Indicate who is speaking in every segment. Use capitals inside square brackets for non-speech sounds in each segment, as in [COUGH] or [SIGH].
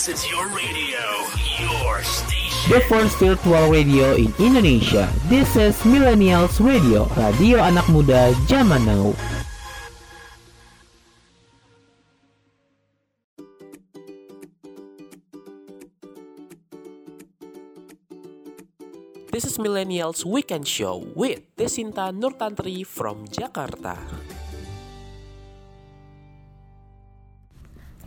Speaker 1: This is your radio, your station.
Speaker 2: The first virtual radio in Indonesia. This is Millennials Radio, radio anak muda zaman now.
Speaker 3: This is Millennials Weekend Show with Desinta Nurtantri from Jakarta.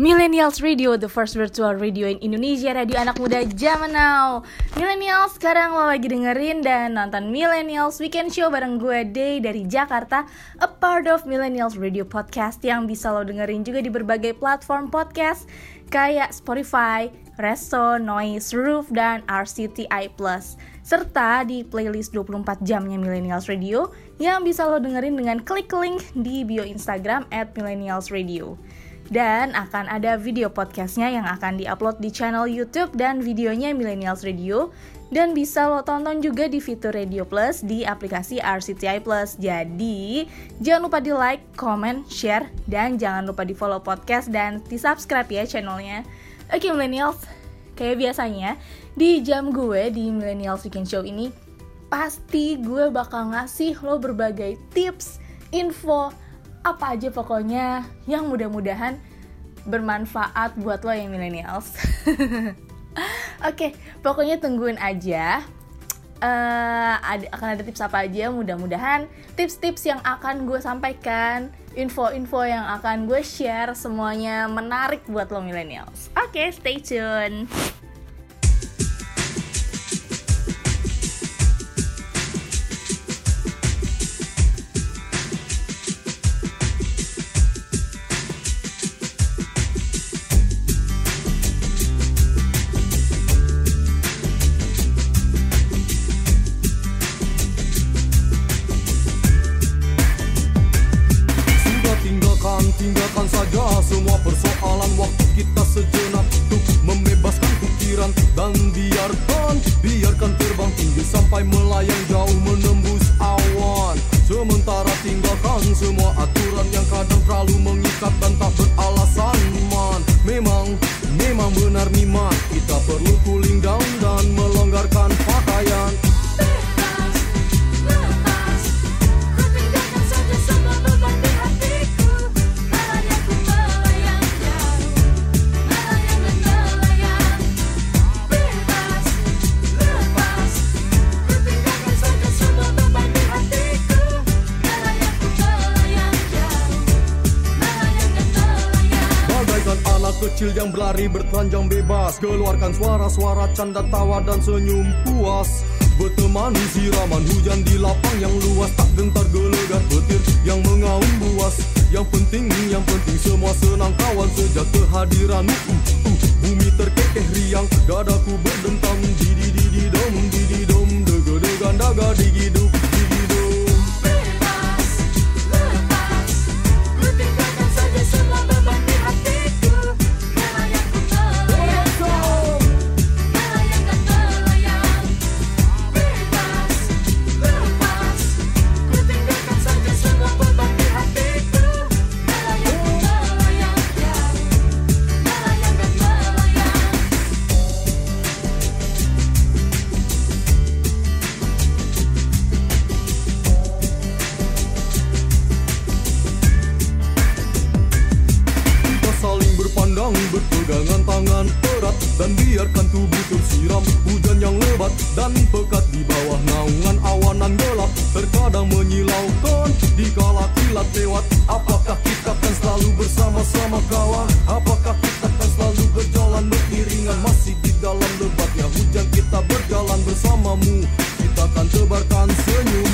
Speaker 4: Millennials Radio, the first virtual radio in Indonesia, radio anak muda zaman now. Millennials, sekarang lo lagi dengerin dan nonton Millennials Weekend Show bareng gue Day dari Jakarta, a part of Millennials Radio Podcast yang bisa lo dengerin juga di berbagai platform podcast kayak Spotify, Resto, Noise, Roof, dan RCTI Plus. Serta di playlist 24 jamnya Millennials Radio yang bisa lo dengerin dengan klik link di bio Instagram at Millennials Radio dan akan ada video podcastnya yang akan diupload di channel YouTube dan videonya Millennials Radio dan bisa lo tonton juga di fitur Radio Plus di aplikasi RCTI Plus. Jadi jangan lupa di like, comment, share dan jangan lupa di follow podcast dan di subscribe ya channelnya. Oke Millennials, kayak biasanya di jam gue di Millennials Weekend Show ini pasti gue bakal ngasih lo berbagai tips, info, apa aja pokoknya yang mudah-mudahan bermanfaat buat lo yang millennials. [LAUGHS] Oke, okay, pokoknya tungguin aja. Uh, ada, akan ada tips apa aja mudah-mudahan tips-tips yang akan gue sampaikan info-info yang akan gue share semuanya menarik buat lo millennials oke okay, stay tune
Speaker 5: canda tawa dan senyum puas. Berteman siraman hujan di lapang yang luas. Tak gentar gelegar petir yang mengaum buas. Yang penting, yang penting semua senang kawan. Sejak kehadiran uh, uh, Bumi terkekeh riang. Dadaku berdentam Didi didi dom Didi dom. Dega degan daga bawah
Speaker 6: Apakah
Speaker 5: kita kan selalu berjalan beriringan? Masih di dalam lebatnya hujan kita berjalan bersamamu. Kita akan tebarkan senyum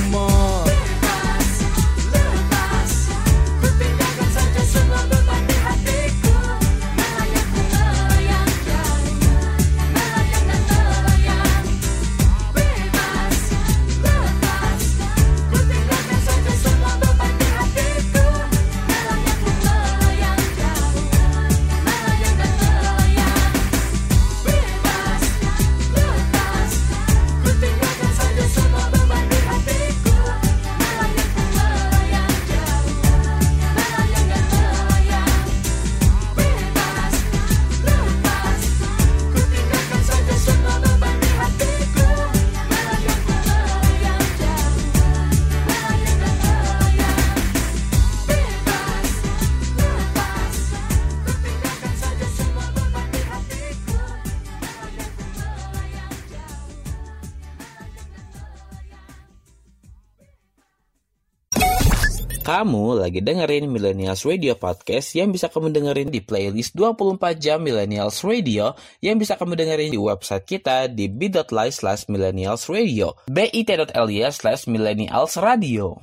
Speaker 6: lagi dengerin Millennials Radio Podcast yang bisa kamu dengerin di playlist 24 jam Millennials Radio yang bisa kamu dengerin di website kita di bit.ly slash millennials radio bit.ly slash millennials radio.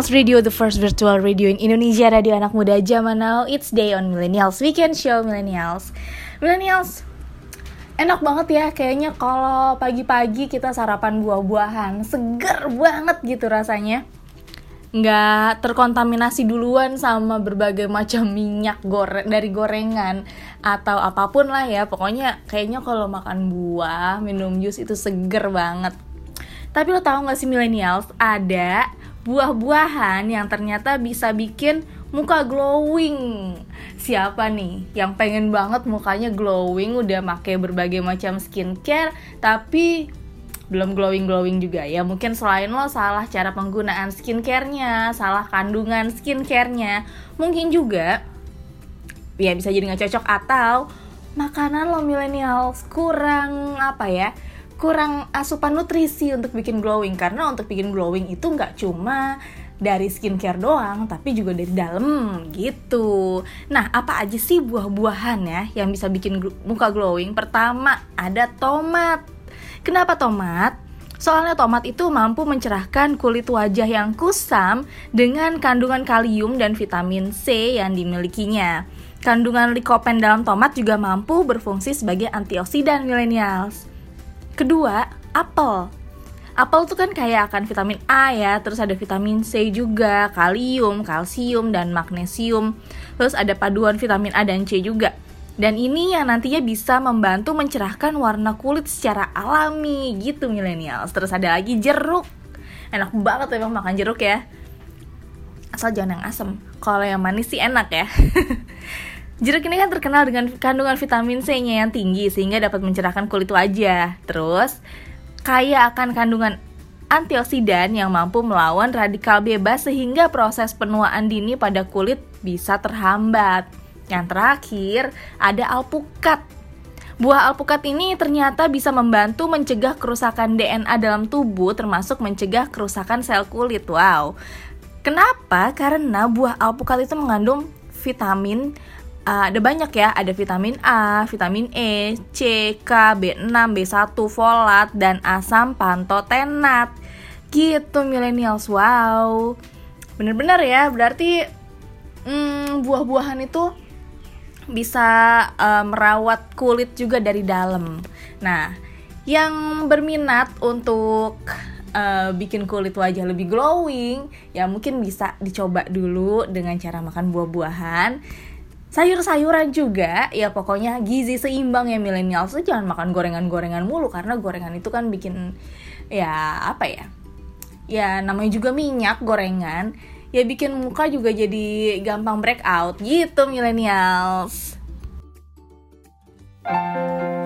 Speaker 4: Millennials Radio, the first virtual radio in Indonesia, radio anak muda zaman now. It's day on Millennials Weekend Show Millennials. Millennials, enak banget ya kayaknya kalau pagi-pagi kita sarapan buah-buahan, seger banget gitu rasanya. Nggak terkontaminasi duluan sama berbagai macam minyak goreng dari gorengan atau apa pun lah ya. Pokoknya kayaknya kalau makan buah, minum jus itu seger banget. Tapi lo tahu gak sih millennials, ada buah-buahan yang ternyata bisa bikin muka glowing. Siapa nih yang pengen banget mukanya glowing udah make berbagai macam skincare tapi belum glowing-glowing juga ya Mungkin selain lo salah cara penggunaan skincarenya Salah kandungan skincarenya Mungkin juga Ya bisa jadi nggak cocok atau Makanan lo millennials kurang apa ya kurang asupan nutrisi untuk bikin glowing karena untuk bikin glowing itu nggak cuma dari skincare doang, tapi juga dari dalam gitu. Nah, apa aja sih buah-buahan ya yang bisa bikin muka glowing? Pertama, ada tomat. Kenapa tomat? Soalnya tomat itu mampu mencerahkan kulit wajah yang kusam dengan kandungan kalium dan vitamin C yang dimilikinya. Kandungan likopen dalam tomat juga mampu berfungsi sebagai antioksidan millennials. Kedua, apel. Apel tuh kan kaya akan vitamin A ya, terus ada vitamin C juga, kalium, kalsium, dan magnesium. Terus ada paduan vitamin A dan C juga. Dan ini yang nantinya bisa membantu mencerahkan warna kulit secara alami gitu millennials. Terus ada lagi jeruk. Enak banget emang makan jeruk ya. Asal jangan yang asem. Kalau yang manis sih enak ya. [LAUGHS] Jeruk ini kan terkenal dengan kandungan vitamin C-nya yang tinggi sehingga dapat mencerahkan kulit wajah. Terus kaya akan kandungan antioksidan yang mampu melawan radikal bebas sehingga proses penuaan dini pada kulit bisa terhambat. Yang terakhir, ada alpukat. Buah alpukat ini ternyata bisa membantu mencegah kerusakan DNA dalam tubuh termasuk mencegah kerusakan sel kulit. Wow. Kenapa? Karena buah alpukat itu mengandung vitamin uh, ada banyak ya, ada vitamin A, vitamin E, C, K, B6, B1, folat, dan asam pantotenat. Gitu millennials, wow. Bener-bener ya, berarti hmm, buah-buahan itu bisa uh, merawat kulit juga dari dalam. Nah, yang berminat untuk uh, bikin kulit wajah lebih glowing, ya mungkin bisa dicoba dulu dengan cara makan buah-buahan sayur-sayuran juga ya pokoknya gizi seimbang ya milenial so, jangan makan gorengan-gorengan mulu karena gorengan itu kan bikin ya apa ya ya namanya juga minyak gorengan ya bikin muka juga jadi gampang breakout gitu millennials.
Speaker 7: Dalam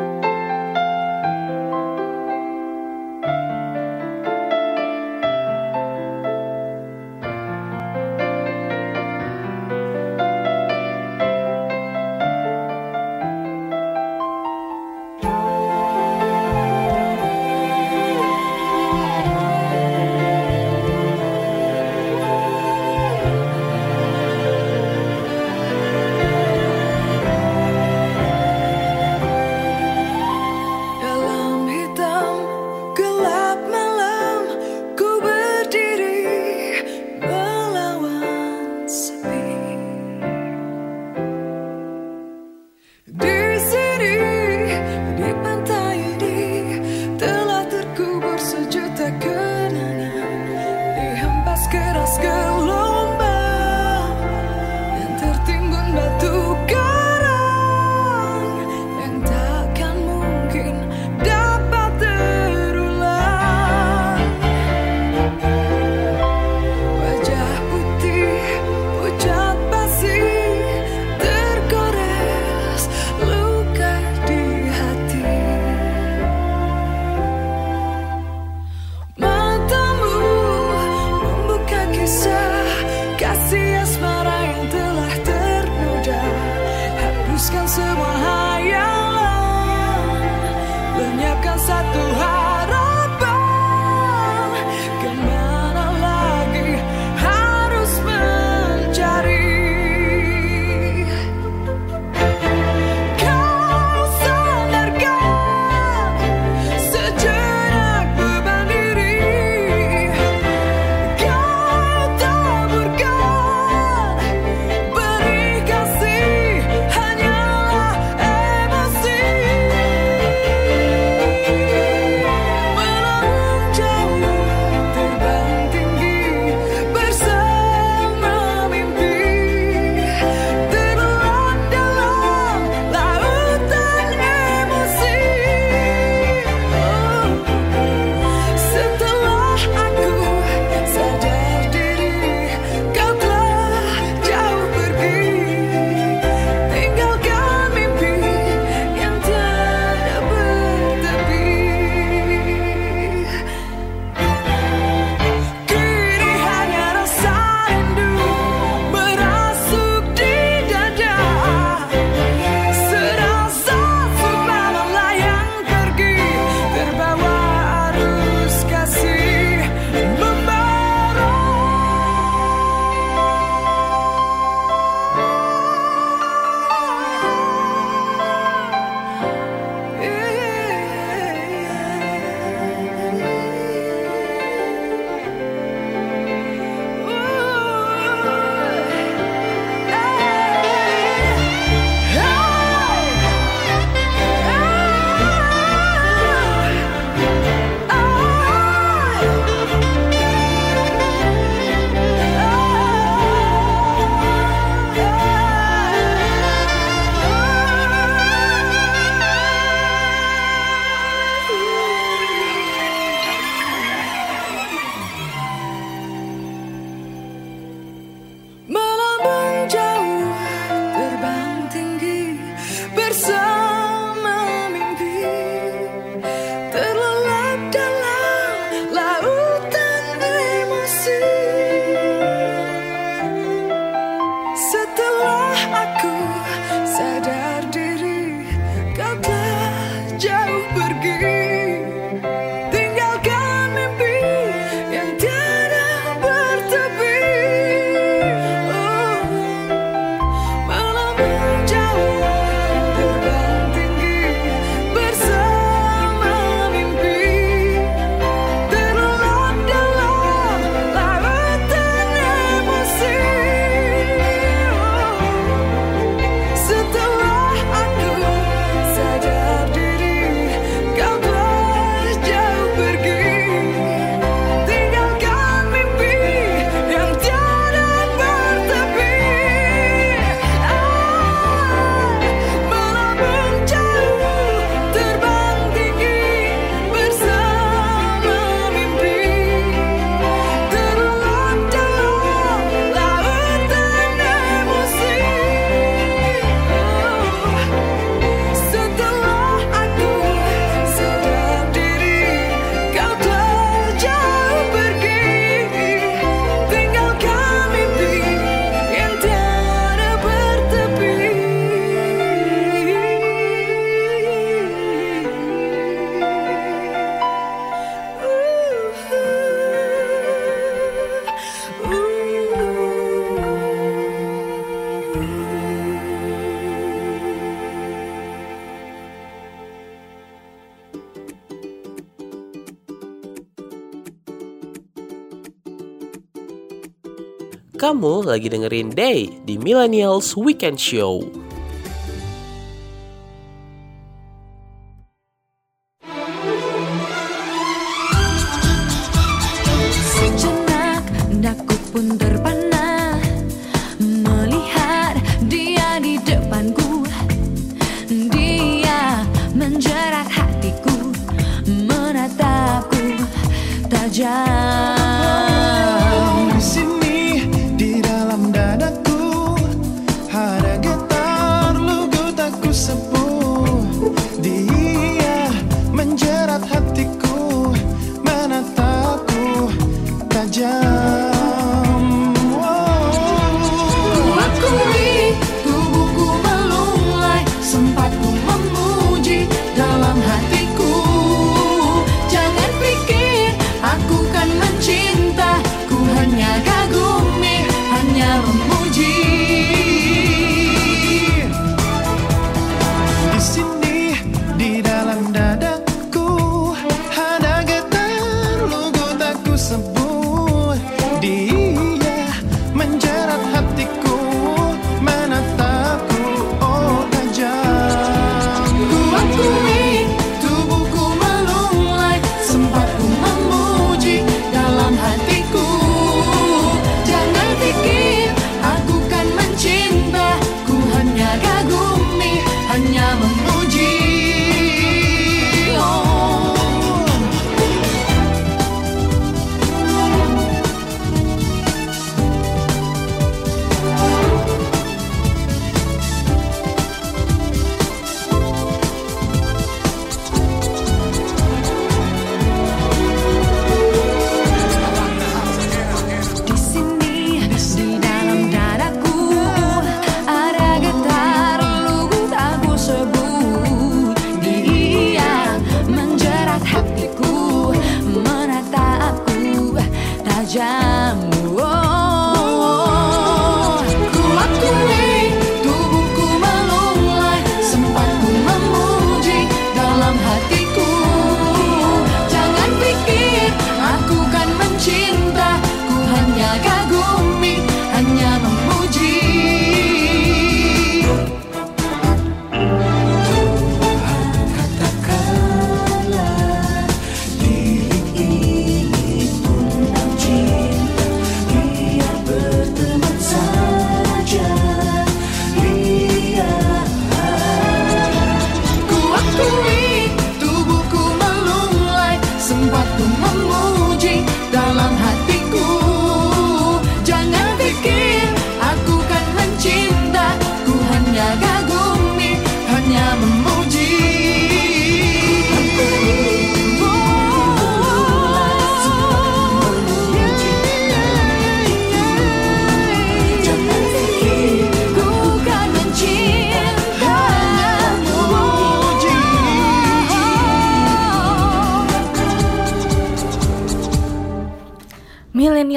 Speaker 7: Kamu lagi dengerin Day di Millennials Weekend Show.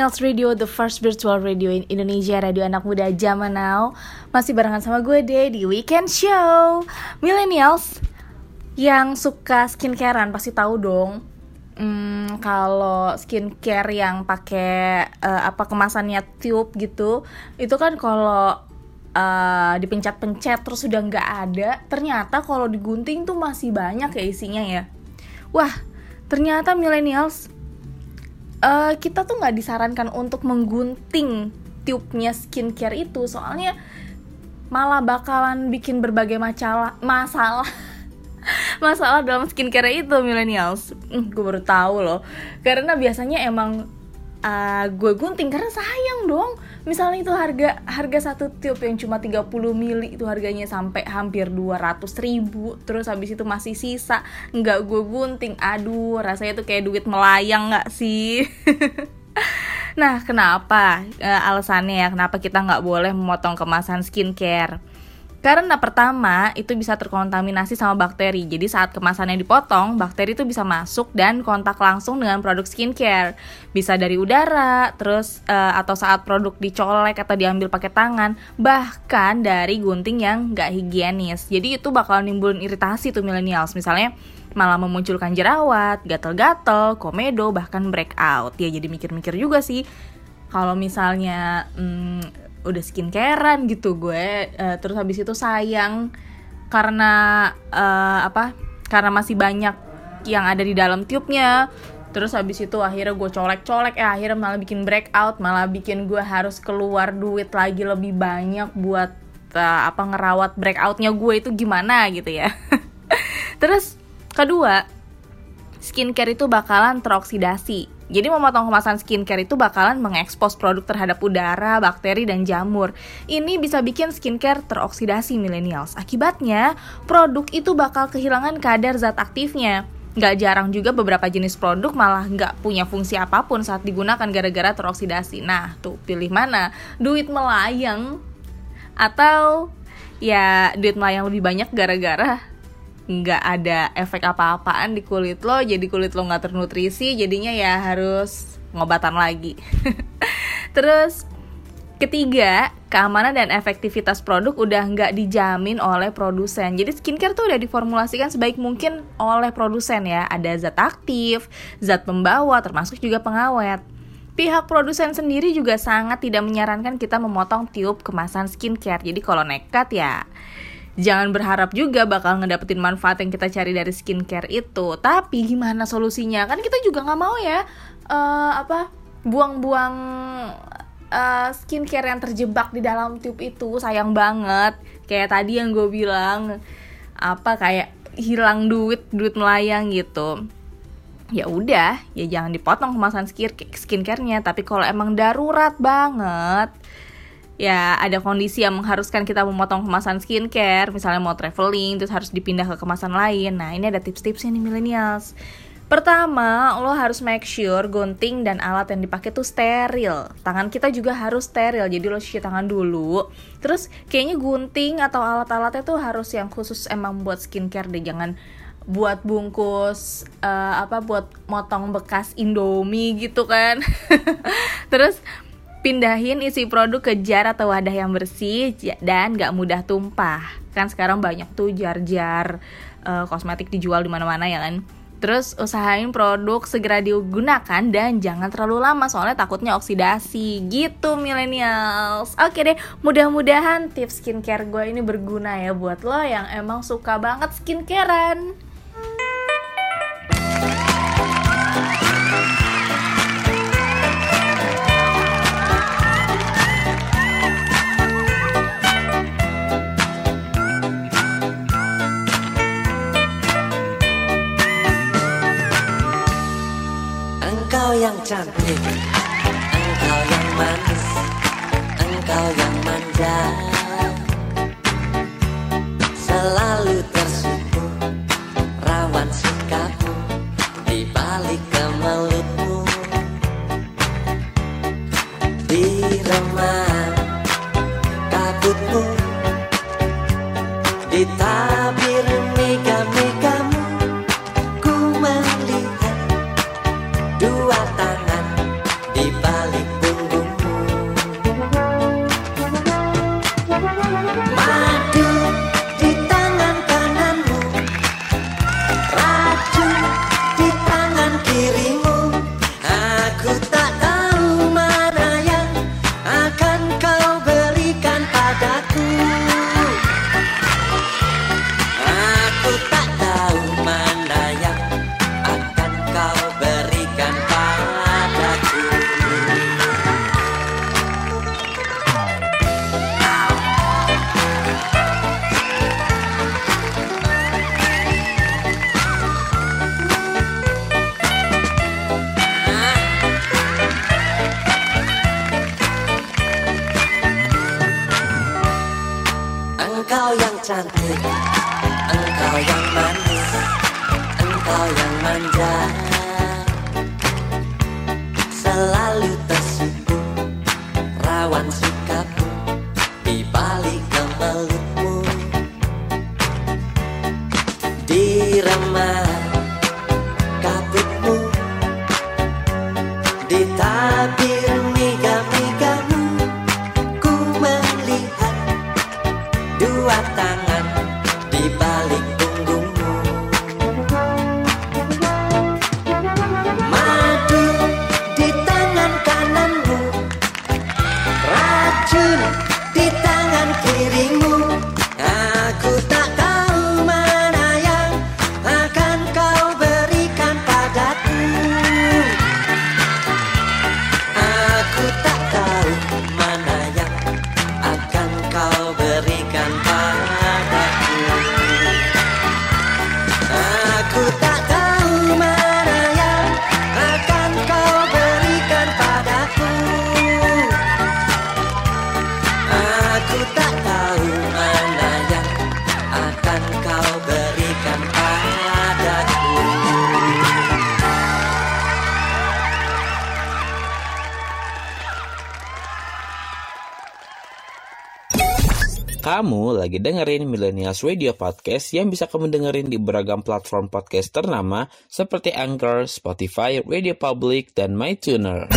Speaker 4: Millennials Radio, the first virtual radio in Indonesia, radio anak muda zaman now. Masih barengan sama gue deh di Weekend Show. Millennials yang suka skincarean pasti tahu dong. Hmm, kalau skincare yang pakai eh, apa kemasannya tube gitu, itu kan kalau eh, dipencet-pencet terus sudah nggak ada, ternyata kalau digunting tuh masih banyak ya isinya ya. Wah, ternyata millennials eh, kita tuh nggak disarankan untuk menggunting tube-nya skincare itu. Soalnya malah bakalan bikin berbagai masalah masalah. [LAUGHS] Masalah dalam skincare itu millennials. Hmm, gue baru tahu loh. Karena biasanya emang uh, gue gunting karena sayang dong misalnya itu harga harga satu tube yang cuma 30 mili itu harganya sampai hampir 200 ribu terus habis itu masih sisa nggak gue gunting aduh rasanya tuh kayak duit melayang nggak sih [LAUGHS] Nah, kenapa Eh, alasannya ya? Kenapa kita nggak boleh memotong kemasan skincare? Karena pertama itu bisa terkontaminasi sama bakteri. Jadi saat kemasannya dipotong, bakteri itu bisa masuk dan kontak langsung dengan produk skincare. Bisa dari udara, terus eh, atau saat produk dicolek atau diambil pakai tangan, bahkan dari gunting yang nggak higienis. Jadi itu bakal nimbulin iritasi tuh millennials. Misalnya malah memunculkan jerawat, gatal-gatal, komedo, bahkan breakout. Ya jadi mikir-mikir juga sih. kalau misalnya hmm, udah skincarean gitu gue eh, terus habis itu sayang karena eh, apa karena masih banyak yang ada di dalam tube-nya terus habis itu akhirnya gue colek-colek eh akhirnya malah bikin breakout malah bikin gue harus keluar duit lagi lebih banyak buat eh, apa ngerawat breakoutnya gue itu gimana gitu ya [LAUGHS] terus kedua skincare itu bakalan teroksidasi. Jadi memotong kemasan skincare itu bakalan mengekspos produk terhadap udara, bakteri, dan jamur. Ini bisa bikin skincare teroksidasi millennials. Akibatnya, produk itu bakal kehilangan kadar zat aktifnya. Nggak jarang juga beberapa jenis produk malah nggak punya fungsi apa pun saat digunakan gara-gara teroksidasi. Nah, tuh pilih mana? Duit melayang atau ya duit melayang lebih banyak gara-gara nggak ada efek apa-apaan di kulit lo jadi kulit lo nggak ternutrisi jadinya ya harus pengobatan lagi. [LAUGHS] Terus ketiga keamanan dan efektivitas produk udah nggak dijamin oleh produsen. Jadi skincare tuh udah diformulasikan sebaik mungkin oleh produsen ya. Ada zat aktif zat pembawa termasuk juga pengawet. Pihak produsen sendiri juga sangat tidak menyarankan kita memotong tiup kemasan skincare. Jadi kalau nekat ya jangan berharap juga bakal ngedapetin manfaat yang kita cari dari skincare itu. Tapi gimana solusinya? Kan kita juga nggak mau ya eh, apa buang-buang eh, skincare yang terjebak di dalam tube itu sayang banget. Kayak tadi yang gue bilang apa kayak hilang duit duit melayang gitu ya udah ya jangan dipotong kemasan skin skincare-nya tapi kalau emang darurat banget ya ada kondisi yang mengharuskan kita memotong kemasan skincare misalnya mau traveling terus harus dipindah ke kemasan lain nah ini ada tips-tipsnya nih millennials Pertama, lo harus make sure gunting dan alat yang dipakai tuh steril. Tangan kita juga harus steril, jadi lo cuci tangan dulu. Terus kayaknya gunting atau alat-alatnya tuh harus yang khusus emang buat skincare deh, jangan buat bungkus eh, apa buat motong bekas Indomie gitu kan. [LAUGHS] Terus pindahin isi produk ke jar atau wadah yang bersih dan gak mudah tumpah. Kan sekarang banyak tuh jar-jar eh, kosmetik dijual di mana-mana ya kan. Terus usahain produk segera digunakan dan jangan terlalu lama soalnya takutnya oksidasi gitu millennials. Oke deh, mudah-mudahan tips skincare gue ini berguna ya buat lo yang emang suka banget skincarean.
Speaker 8: Cantik. Engkau yang manis Engkau yang manja. Selalu tersipu Rawan sikapmu Di balik kemelutmu. Di remah kabutmu Di
Speaker 3: lagi dengerin Millennials Radio Podcast yang bisa kamu dengerin di beragam platform podcast ternama seperti Anchor, Spotify, Radio Public, dan MyTuner.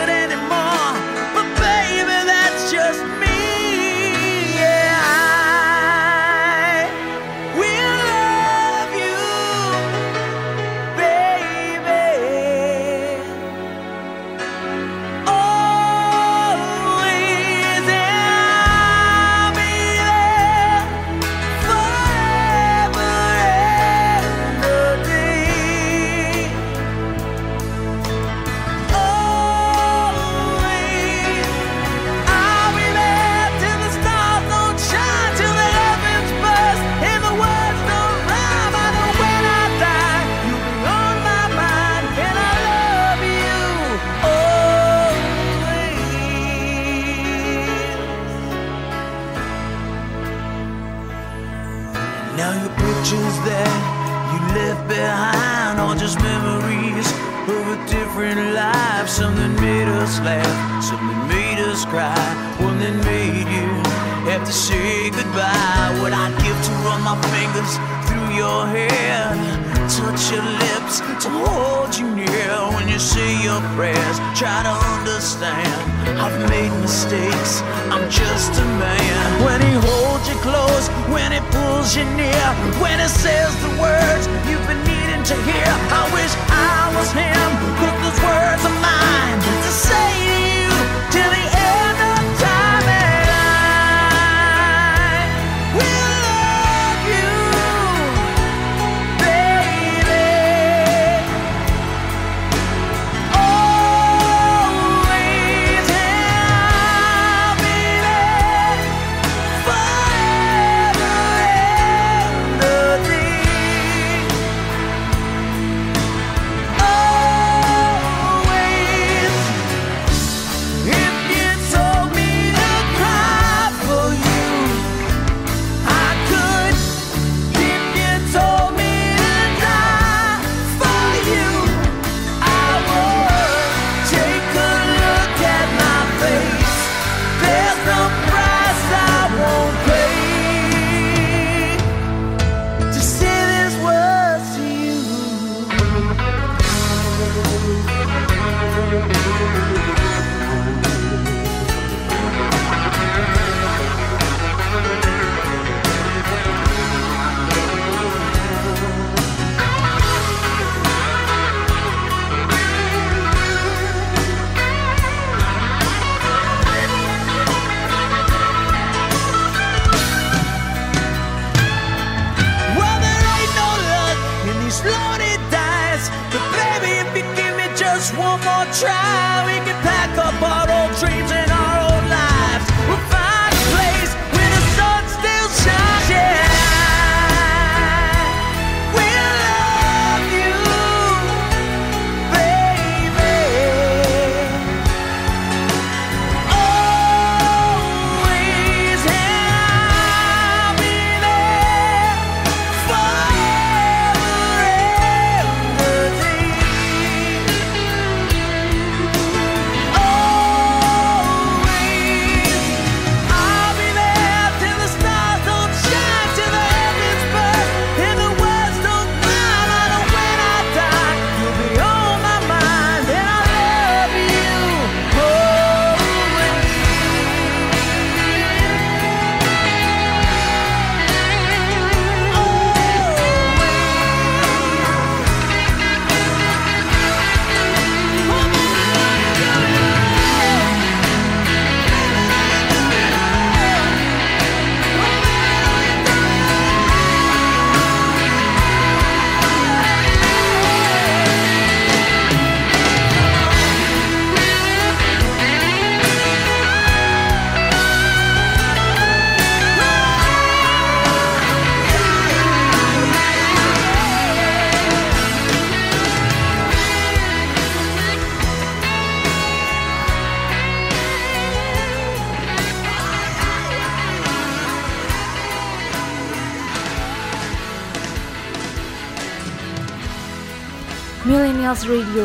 Speaker 9: different life. Something made us laugh, something made us cry, one that made you have to say goodbye. What I'd give to run my fingers through your hair, touch your lips, to hold you near when you say your prayers. Try to understand, I've made mistakes, I'm just a man. When he holds you close, when he pulls you near, when he says the words you've been needing to hear. I wish I was him, but those words are mine to say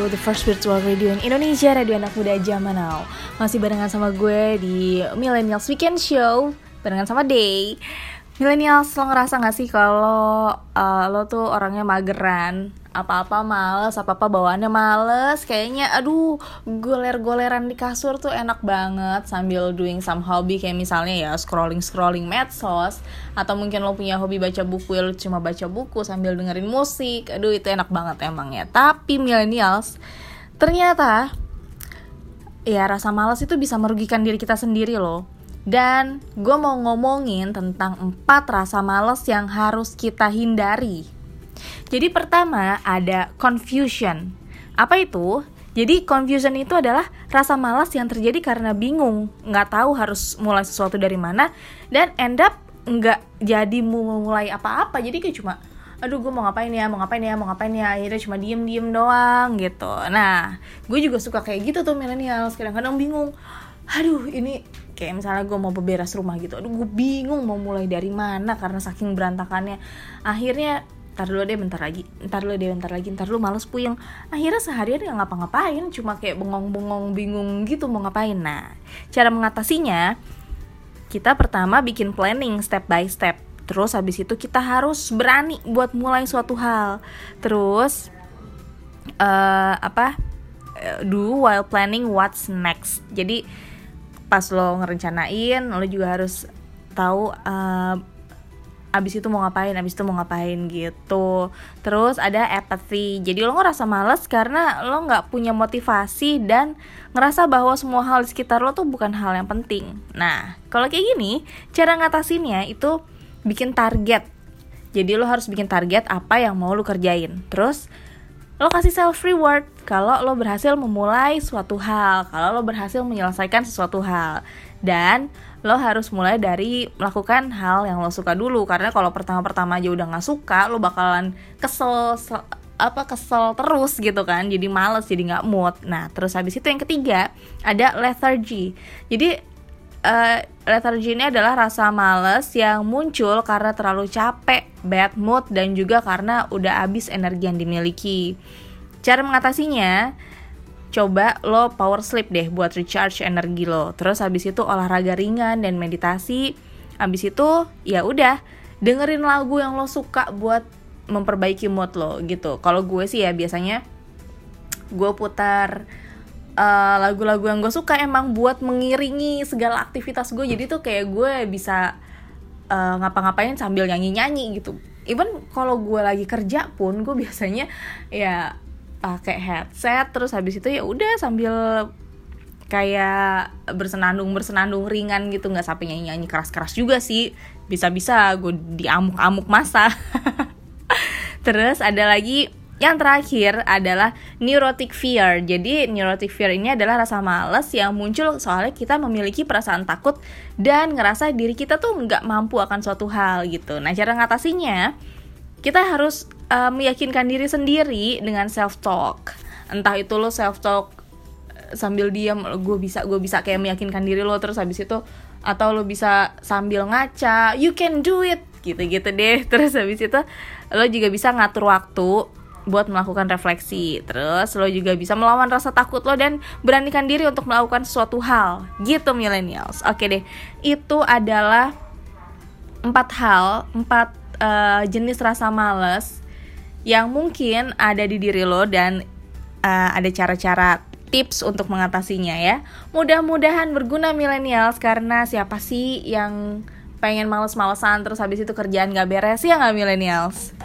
Speaker 9: The
Speaker 4: first virtual radio in Indonesia, radio anak muda zaman now. Masih barengan sama gue di Millennials Weekend Show, barengan sama Day. Millennials, lo ngerasa gak sih kalau uh, lo tuh orangnya mageran? Apa-apa males, apa-apa bawaannya males Kayaknya aduh goler-goleran di kasur tuh enak banget Sambil doing some hobby kayak misalnya ya scrolling-scrolling medsos Atau mungkin lo punya hobi baca buku ya lo cuma baca buku sambil dengerin musik Aduh itu enak banget emang ya Tapi millennials ternyata ya rasa malas itu bisa merugikan diri kita sendiri loh dan gue mau ngomongin tentang empat rasa males yang harus kita hindari. Jadi pertama ada confusion. Apa itu? Jadi confusion itu adalah rasa malas yang terjadi karena bingung, nggak tahu harus mulai sesuatu dari mana, dan end up nggak jadi mulai apa-apa. Jadi kayak cuma, aduh gue mau ngapain ya, mau ngapain ya, mau ngapain ya, akhirnya cuma diem-diem doang gitu. Nah, gue juga suka kayak gitu tuh milenial, kadang-kadang bingung. Aduh, ini kayak misalnya gue mau beberes rumah gitu aduh gue bingung mau mulai dari mana karena saking berantakannya akhirnya ntar dulu deh bentar lagi. Ntar dulu deh bentar lagi. Ntar dulu males puyeng. Akhirnya seharian nggak ngapa-ngapain cuma kayak bengong-bengong bingung gitu mau ngapain. Nah cara mengatasinya kita pertama bikin planning step by step. Terus habis itu kita harus berani buat mulai suatu hal. Terus eh apa eh, do while planning what's next. Jadi pas lo ngerencanain lo juga harus tahu uh, abis itu mau ngapain, abis itu mau ngapain gitu. Terus ada apathy, jadi lo ngerasa males karena lo nggak punya motivasi dan ngerasa bahwa semua hal di sekitar lo tuh bukan hal yang penting. Nah, kalau kayak gini, cara ngatasinnya itu bikin target. Jadi lo harus bikin target apa yang mau lo kerjain. Terus lo kasih self reward kalau lo berhasil memulai suatu hal, kalau lo berhasil menyelesaikan sesuatu hal. Dan lo harus mulai dari melakukan hal yang lo suka dulu. Karena kalau pertama-pertama aja udah nggak suka, lo bakalan kesel se- apa kesel terus gitu kan. Jadi males jadi nggak mood. Nah terus habis itu yang ketiga ada lethargy. Jadi uh, lethargy ini adalah rasa males yang muncul karena terlalu capek, bad mood, dan juga karena udah habis energi yang dimiliki. Cara mengatasinya, coba lo power sleep deh buat recharge energi lo. Terus habis itu olahraga ringan dan meditasi. Habis itu ya udah dengerin lagu yang lo suka buat memperbaiki mood lo gitu. Kalau gue sih ya biasanya gue putar uh, lagu-lagu yang gue suka emang buat mengiringi segala aktivitas gue jadi tuh kayak gue bisa uh, ngapa-ngapain sambil nyanyi-nyanyi gitu even kalau gue lagi kerja pun gue biasanya ya pakai headset terus habis itu ya udah sambil kayak bersenandung bersenandung ringan gitu nggak sampai nyanyi nyanyi keras keras juga sih bisa bisa gue diamuk-amuk masa [LAUGHS] terus ada lagi yang terakhir adalah neurotic fear. Jadi neurotic fear ini adalah rasa malas yang muncul soalnya kita memiliki perasaan takut dan ngerasa diri kita tuh nggak mampu akan suatu hal gitu. Nah cara ngatasinya kita harus uh, meyakinkan diri sendiri dengan self talk. Entah itu lo self talk sambil diam, gue bisa gue bisa kayak meyakinkan diri lo terus habis itu atau lo bisa sambil ngaca, you can do it gitu-gitu deh. [LAUGHS] Terus habis itu lo juga bisa ngatur waktu buat melakukan refleksi. Terus lo juga bisa melawan rasa takut lo dan beranikan diri untuk melakukan sesuatu hal. Gitu millennials. Oke deh. Itu adalah empat hal, empat uh, jenis rasa males yang mungkin ada di diri lo dan uh, ada cara-cara tips untuk mengatasinya ya. Mudah-mudahan berguna millennials karena siapa sih yang pengen males-malesan terus habis itu kerjaan gak beres ya nggak millennials?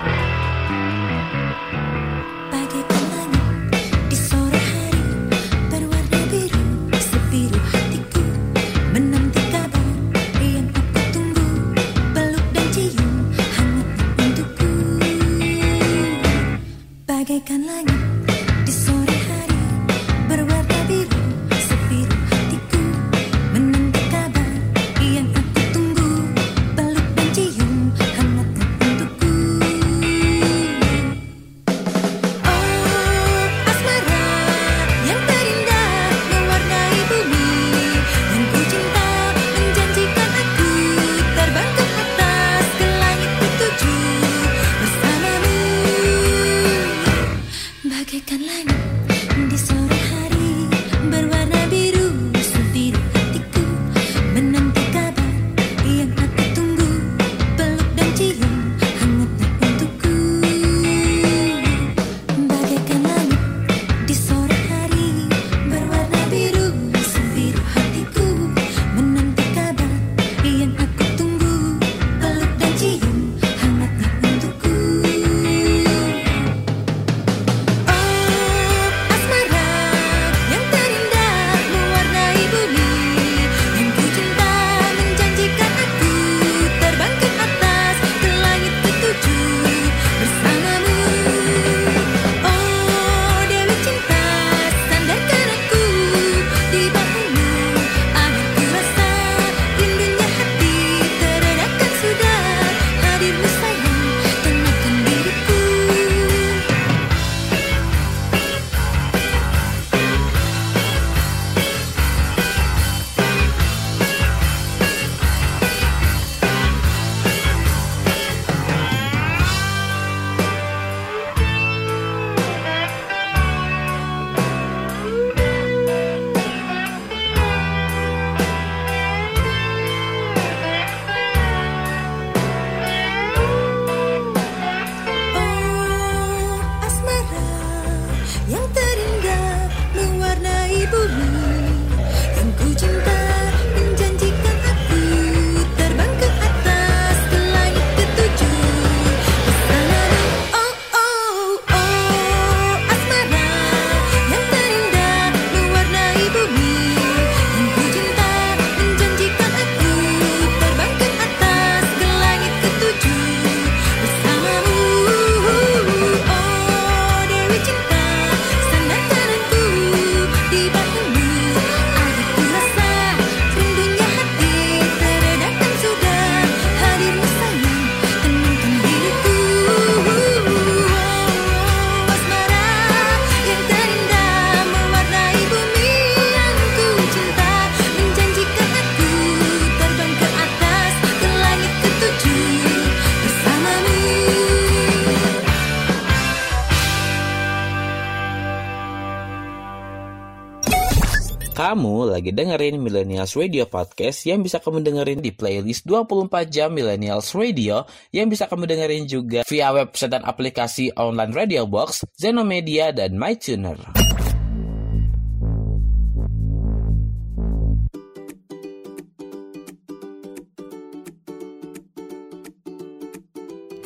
Speaker 10: Kamu lagi dengerin Millennials Radio Podcast yang bisa kamu dengerin di playlist 24 jam Millennials Radio yang bisa kamu dengerin juga via website dan aplikasi online Radio Box, Zenomedia, dan MyTuner.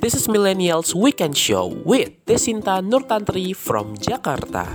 Speaker 11: This is Millennials Weekend Show with Desinta Nurtantri from Jakarta.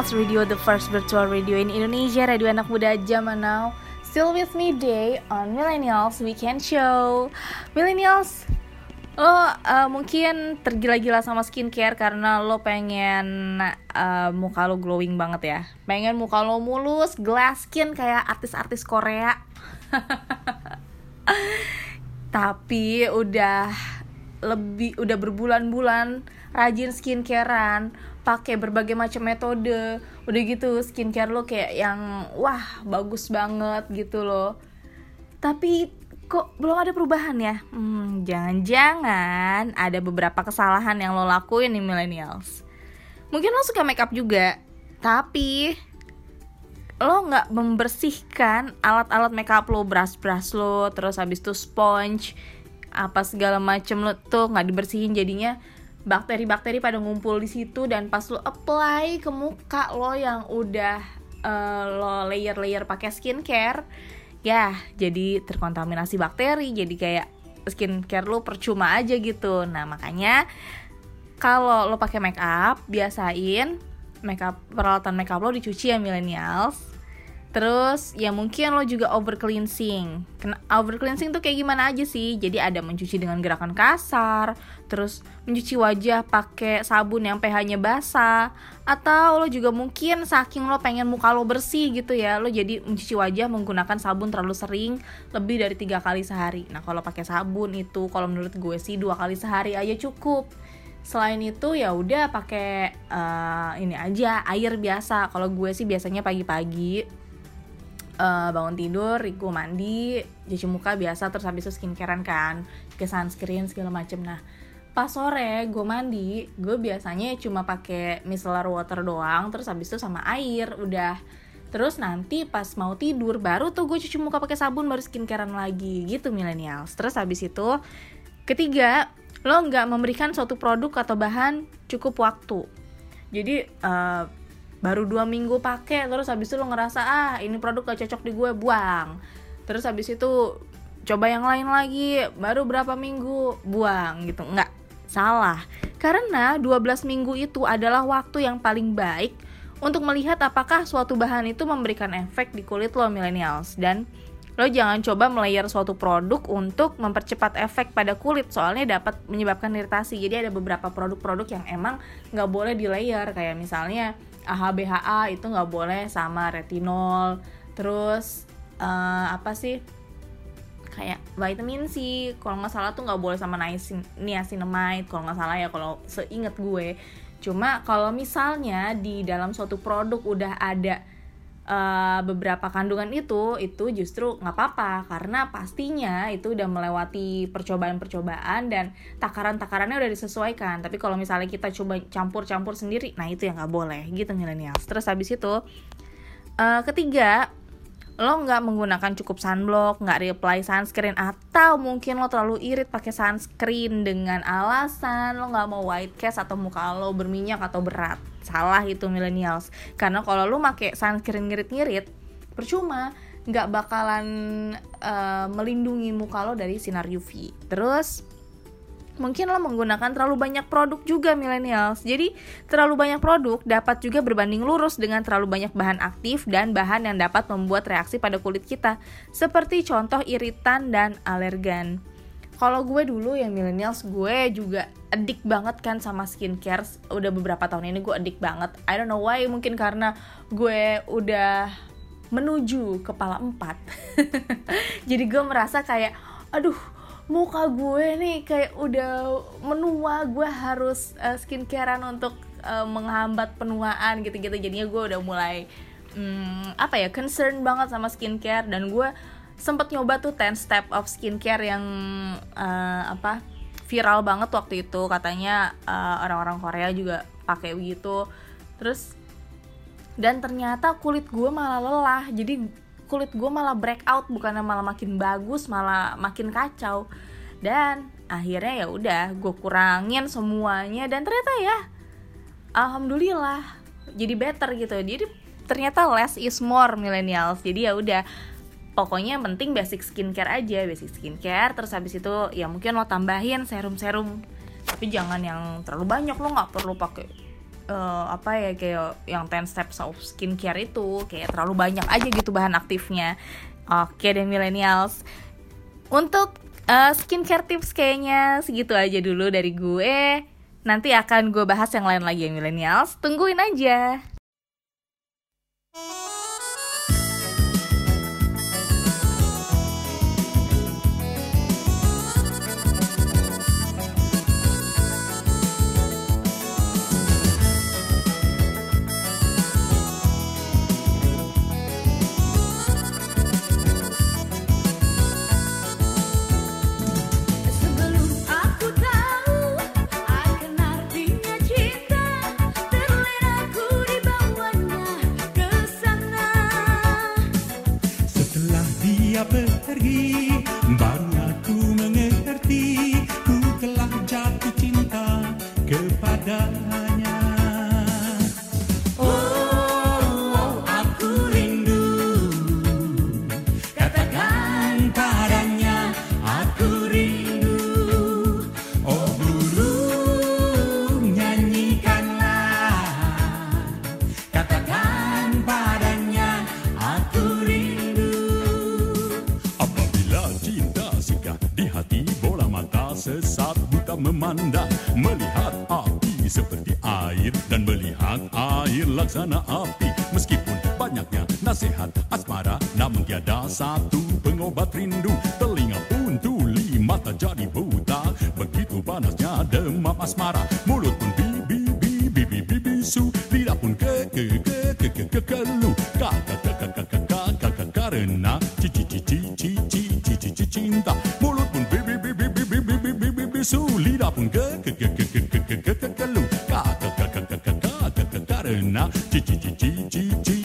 Speaker 4: Millennials Radio, the first virtual radio in Indonesia, radio anak muda zaman now. Still with me day on Millennials Weekend Show. Millennials, lo uh, mungkin tergila-gila sama skincare karena lo pengen uh, muka lo glowing banget ya. Pengen muka lo mulus, glass skin kayak artis-artis Korea. [LAUGHS] Tapi udah lebih udah berbulan-bulan rajin skincarean pakai berbagai macam metode. Udah gitu skincare lo kayak yang wah bagus banget gitu loh. Tapi kok belum ada perubahan ya? Hmm, jangan-jangan ada beberapa kesalahan yang lo lakuin nih millennials. Mungkin lo suka makeup juga tapi lo nggak membersihkan alat-alat makeup lo brush-brush lo terus habis itu sponge apa segala macem lo tuh nggak dibersihin jadinya bakteri-bakteri pada ngumpul di situ dan pas lo apply ke muka lo yang udah uh, lo layer-layer pakai skincare ya jadi terkontaminasi bakteri jadi kayak skincare lo percuma aja gitu nah makanya kalau lo pakai make up biasain makeup peralatan makeup lo dicuci ya millennials Terus ya mungkin lo juga over cleansing. Over cleansing tuh kayak gimana aja sih? Jadi ada mencuci dengan gerakan kasar, terus mencuci wajah pakai sabun yang pH-nya basah, atau lo juga mungkin saking lo pengen muka lo bersih gitu ya, lo jadi mencuci wajah menggunakan sabun terlalu sering, lebih dari tiga kali sehari. Nah kalau pakai sabun itu, kalau menurut gue sih dua kali sehari aja cukup selain itu ya udah pakai uh, ini aja air biasa kalau gue sih biasanya pagi-pagi uh, bangun tidur, gue mandi, cuci muka biasa, terus habis itu skincarean kan, ke sunscreen segala macem. Nah, pas sore gue mandi, gue biasanya cuma pakai micellar water doang, terus habis itu sama air, udah. Terus nanti pas mau tidur baru tuh gue cuci muka pakai sabun baru skincarean lagi gitu millennials. Terus habis itu ketiga lo nggak memberikan suatu produk atau bahan cukup waktu. Jadi uh, baru dua minggu pakai terus habis itu lo ngerasa ah ini produk gak cocok di gue buang terus habis itu coba yang lain lagi baru berapa minggu buang gitu nggak salah. Karena 12 minggu itu adalah waktu yang paling baik untuk melihat apakah suatu bahan itu memberikan efek di kulit lo millennials. Dan lo jangan coba melayer suatu produk untuk mempercepat efek pada kulit soalnya dapat menyebabkan iritasi. Jadi ada beberapa produk-produk yang emang nggak boleh di layer kayak misalnya AHBHA itu nggak boleh sama retinol. Terus uh, apa sih kayak vitamin C kalau nggak salah tuh nggak boleh sama niacinamide kalau nggak salah ya kalau seinget gue. Cuma kalau misalnya di dalam suatu produk udah ada uh, beberapa kandungan itu itu justru nggak apa-apa. Karena pastinya itu udah melewati percobaan-percobaan dan takaran-takarannya udah disesuaikan. Tapi kalau misalnya kita coba campur-campur sendiri nah itu yang nggak boleh gitu millennials terus habis itu uh, ketiga lo nggak menggunakan cukup sunblock, nggak reapply sunscreen atau mungkin lo terlalu irit pakai sunscreen dengan alasan lo nggak mau white cast atau muka lo berminyak atau berat. Salah itu millennials. Karena kalau lo pakai sunscreen ngirit-ngirit, percuma nggak bakalan uh, melindungi muka lo dari sinar UV. Terus mungkin lo menggunakan terlalu banyak produk juga millennials. Jadi terlalu banyak produk dapat juga berbanding lurus dengan terlalu banyak bahan aktif dan bahan yang dapat membuat reaksi pada kulit kita, seperti contoh iritan dan alergan. Kalau gue dulu ya millennials gue juga edik banget kan sama skincare. Udah beberapa tahun ini gue edik banget. I don't know why, mungkin karena gue udah menuju kepala empat. [LAUGHS] Jadi gue merasa kayak, aduh muka gue nih kayak udah menua gue harus uh, skincarean untuk uh, menghambat penuaan gitu-gitu. Jadinya gue udah mulai um, apa ya concern banget sama skincare. Dan gue sempet nyoba tuh 10 step of skincare yang uh, apa viral banget waktu itu. Katanya orang-orang uh, Korea juga pakai begitu. Terus dan ternyata kulit gue malah lelah. Jadi kulit gue malah breakout bukannya malah makin bagus malah makin kacau. Dan akhirnya ya udah gue kurangin semuanya dan ternyata ya alhamdulillah jadi better gitu. Jadi ternyata less is more millennials. Jadi ya udah pokoknya yang penting basic skincare aja basic skincare. Terus habis itu ya mungkin lo tambahin serum serum tapi jangan yang terlalu banyak lo nggak perlu pakai eh, apa ya kayak yang 10 steps of skincare itu kayak terlalu banyak aja gitu bahan aktifnya. Oke deh millennials. Untuk eh, skincare tips kayaknya segitu aja dulu dari gue. Nanti akan gue bahas yang lain lagi ya millennials. Tungguin aja.
Speaker 12: Pergi memandang Melihat api seperti air dan melihat air laksana api Meskipun banyaknya nasihat asmara namun tiada satu pengobat rindu Telinga pun tuli, mata jadi buta Begitu panasnya demam asmara Mulut pun bibi bibi bibi bisu Lidah pun ke ke ke ke ke ke kelu Kakak kakak kakak kakak kakak karena cici cici cici cici cici cinta Karten Gagagaloo. Gagagaloo. Gagagaloo. Gagagaloo. Gagagaloo. Gagagaloo. Gagagaloo.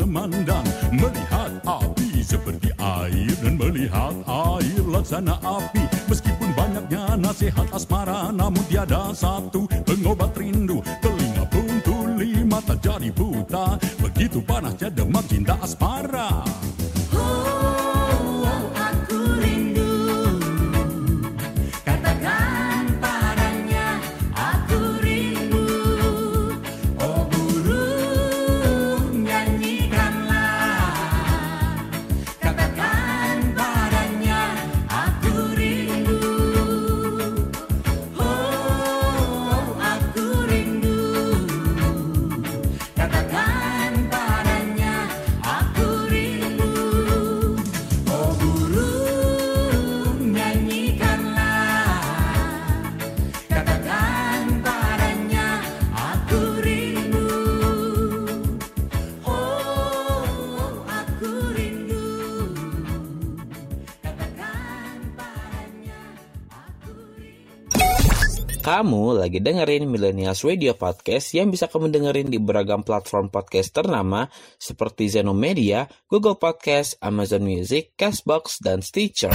Speaker 12: Memandang Melihat api seperti air dan melihat air laksana api. Meskipun banyaknya nasihat asmara namun tiada satu pengobat rindu. Telinga pun tuli, mata jadi buta. Begitu panasnya demam
Speaker 3: lagi dengerin Millennials Radio Podcast yang bisa kamu dengerin di beragam platform podcast ternama seperti Zeno Media, Google Podcast, Amazon Music, Castbox, dan Stitcher.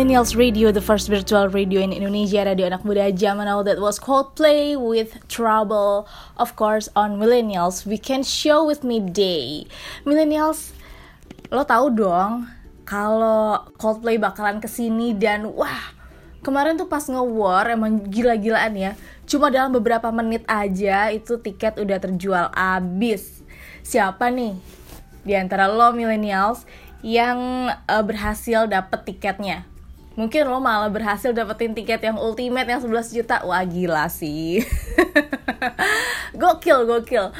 Speaker 4: Millennials Radio, the first virtual radio in Indonesia, radio anak muda zaman now that was Coldplay with Trouble, of course on Millennials. Weekend Show with me Day. Millennials, lo tahu dong kalau Coldplay bakalan ke sini dan wah kemarin tuh pas nge-war emang gila-gilaan ya. Cuma dalam beberapa menit aja itu tiket udah terjual abis siapa nih di antara lo millennials yang eh, berhasil dapet tiketnya mungkin lo malah berhasil dapetin tiket yang ultimate yang 11 juta. Wah gila sih. [LAUGHS] Gokil gokil.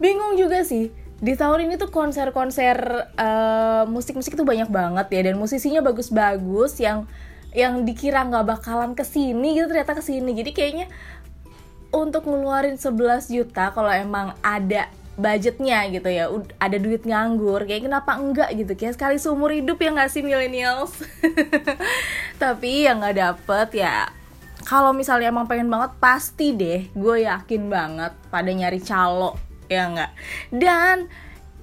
Speaker 4: Bingung juga sih. Di tahun ini tuh konser-konser eh, musik-musik tuh banyak banget ya. Dan musisinya bagus-bagus yang yang dikira nggak bakalan ke sini gitu ternyata ke sini. Jadi kayaknya untuk ngeluarin 11 juta kalau emang ada budgetnya gitu ya. Ada duit nganggur kayak kenapa enggak gitu? Kayak sekali seumur hidup ya nggak sih millennials? [LAUGHS] Tapi yang nggak dapet ya kalau misalnya emang pengen banget pasti deh gue yakin banget pada nyari calo ya nggak? Dan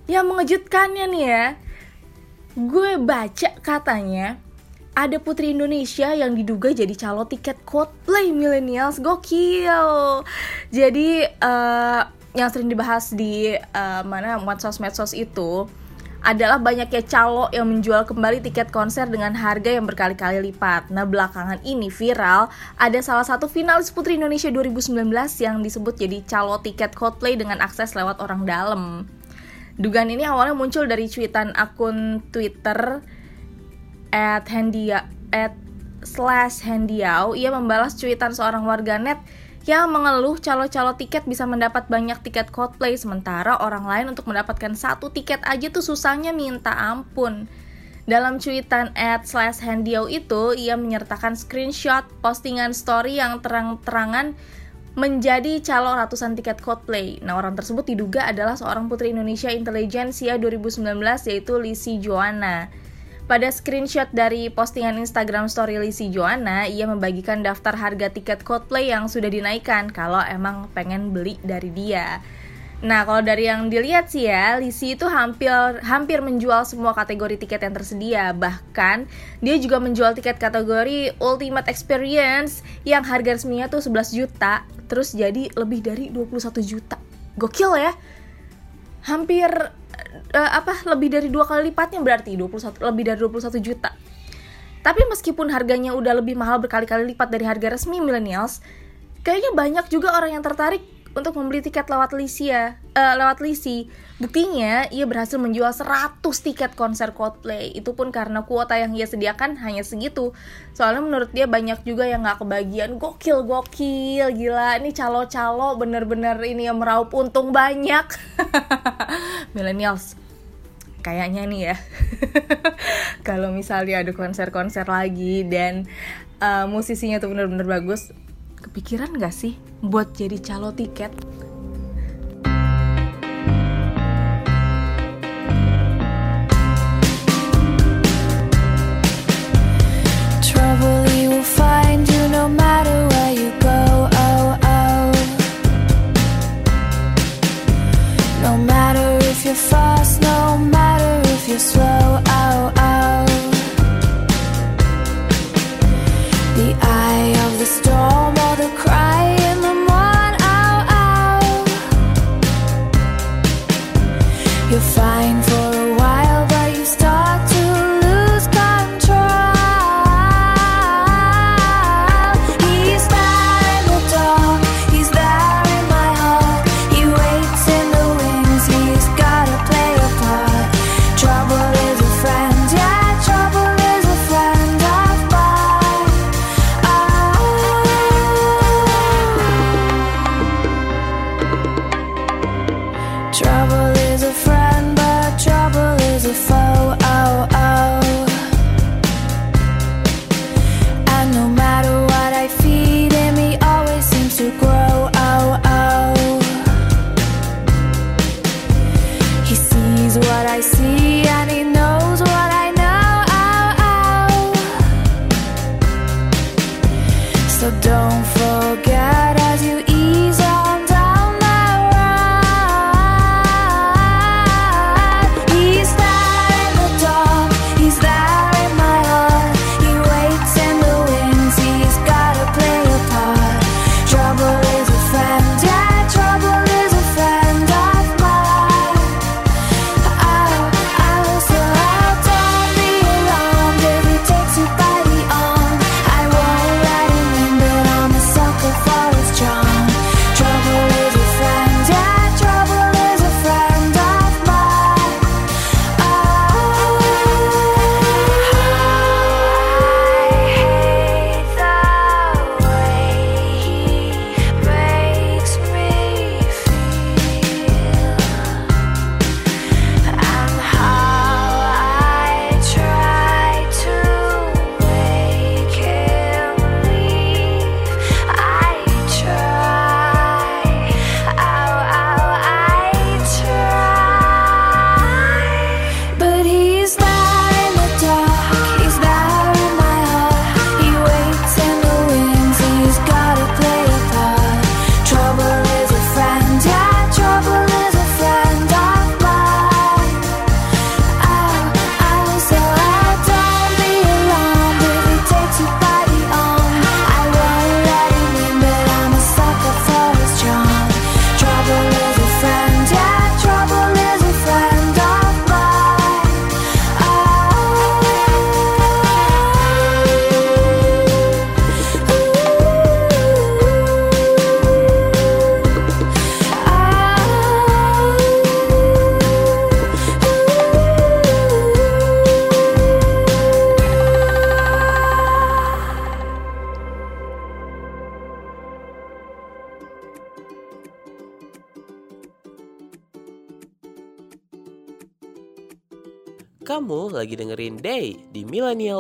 Speaker 4: yang mengejutkannya nih ya gue baca katanya ada putri Indonesia yang diduga jadi calo tiket Coldplay millennials. Gokil. Jadi eh, yang sering dibahas di eh, mana medsos-medsos itu adalah banyaknya calo yang menjual kembali tiket konser dengan harga yang berkali-kali lipat. Nah, belakangan ini viral ada salah satu finalis Putri Indonesia 2019 yang disebut jadi calo tiket Coldplay dengan akses lewat orang dalam. Dugaan ini awalnya muncul dari cuitan akun Twitter at handia at slash handiau ia membalas cuitan seorang warganet yang mengeluh calo-calo tiket bisa mendapat banyak tiket Coldplay sementara orang lain untuk mendapatkan satu tiket aja tuh susahnya minta ampun. Dalam cuitan at slash handiau itu, ia menyertakan screenshot postingan story yang terang-terangan menjadi calo ratusan tiket Coldplay. Nah, orang tersebut diduga adalah seorang putri Indonesia Intelligentsia 2019 yaitu Lisi Joanna. Pada screenshot dari postingan Instagram story Lisi Joanna, ia membagikan daftar harga tiket Coldplay yang sudah dinaikkan kalau emang pengen beli dari dia. Nah, kalau dari yang dilihat sih ya, Lisi itu hampir hampir menjual semua kategori tiket yang tersedia. Bahkan dia juga menjual tiket kategori Ultimate Experience yang harga resminya tuh 11 juta, terus jadi lebih dari 21 juta. Gokil ya. Hampir eh, apa lebih dari dua kali lipatnya berarti 21 lebih dari 21 juta. Tapi meskipun harganya udah lebih mahal berkali-kali lipat dari harga resmi millennials, kayaknya banyak juga orang yang tertarik untuk membeli tiket lewat Lisi ya, eh, lewat Lisi. Buktinya ia berhasil menjual 100 tiket konser Coldplay. Itu pun karena kuota yang ia sediakan hanya segitu. Soalnya menurut dia banyak juga yang nggak kebagian. Gokil, gokil, gila. Ini calo-calo bener-bener ini yang meraup untung banyak. [LAUGHS] Millennials, kayaknya nih ya [LAUGHS] kalau misalnya ada konser-konser lagi dan uh, musisinya tuh bener-bener bagus kepikiran gak sih buat jadi calo tiket.
Speaker 7: Oh, oh. No matter if you're fast, no matter you're slow. Oh.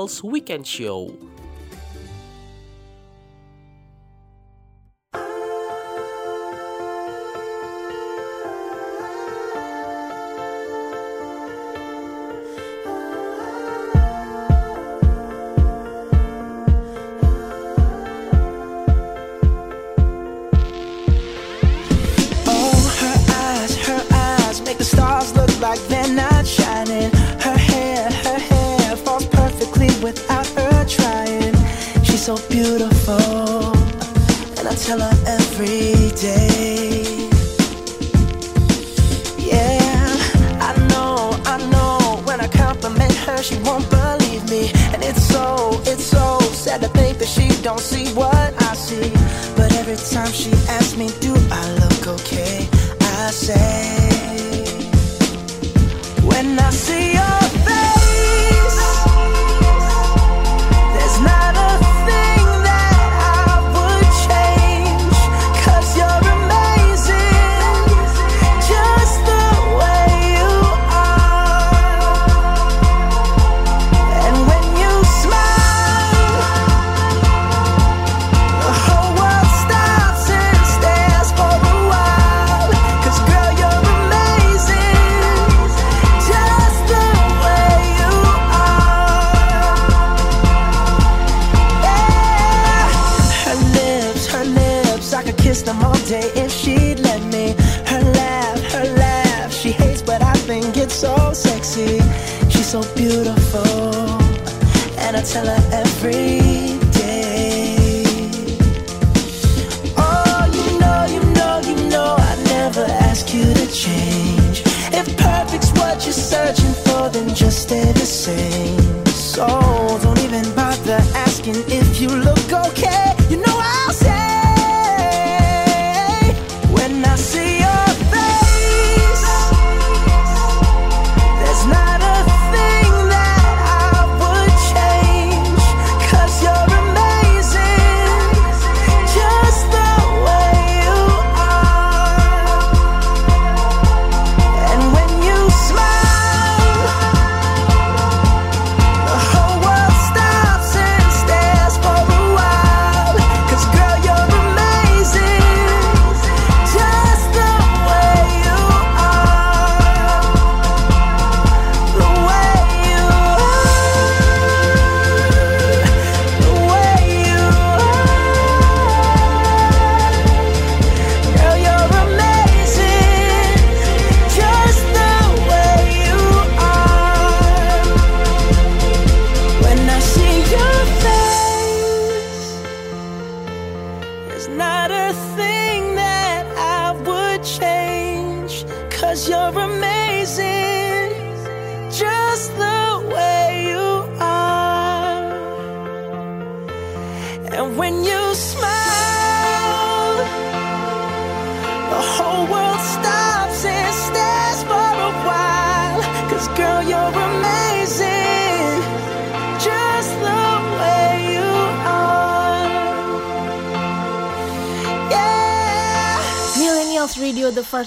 Speaker 13: Millennials Weekend Show.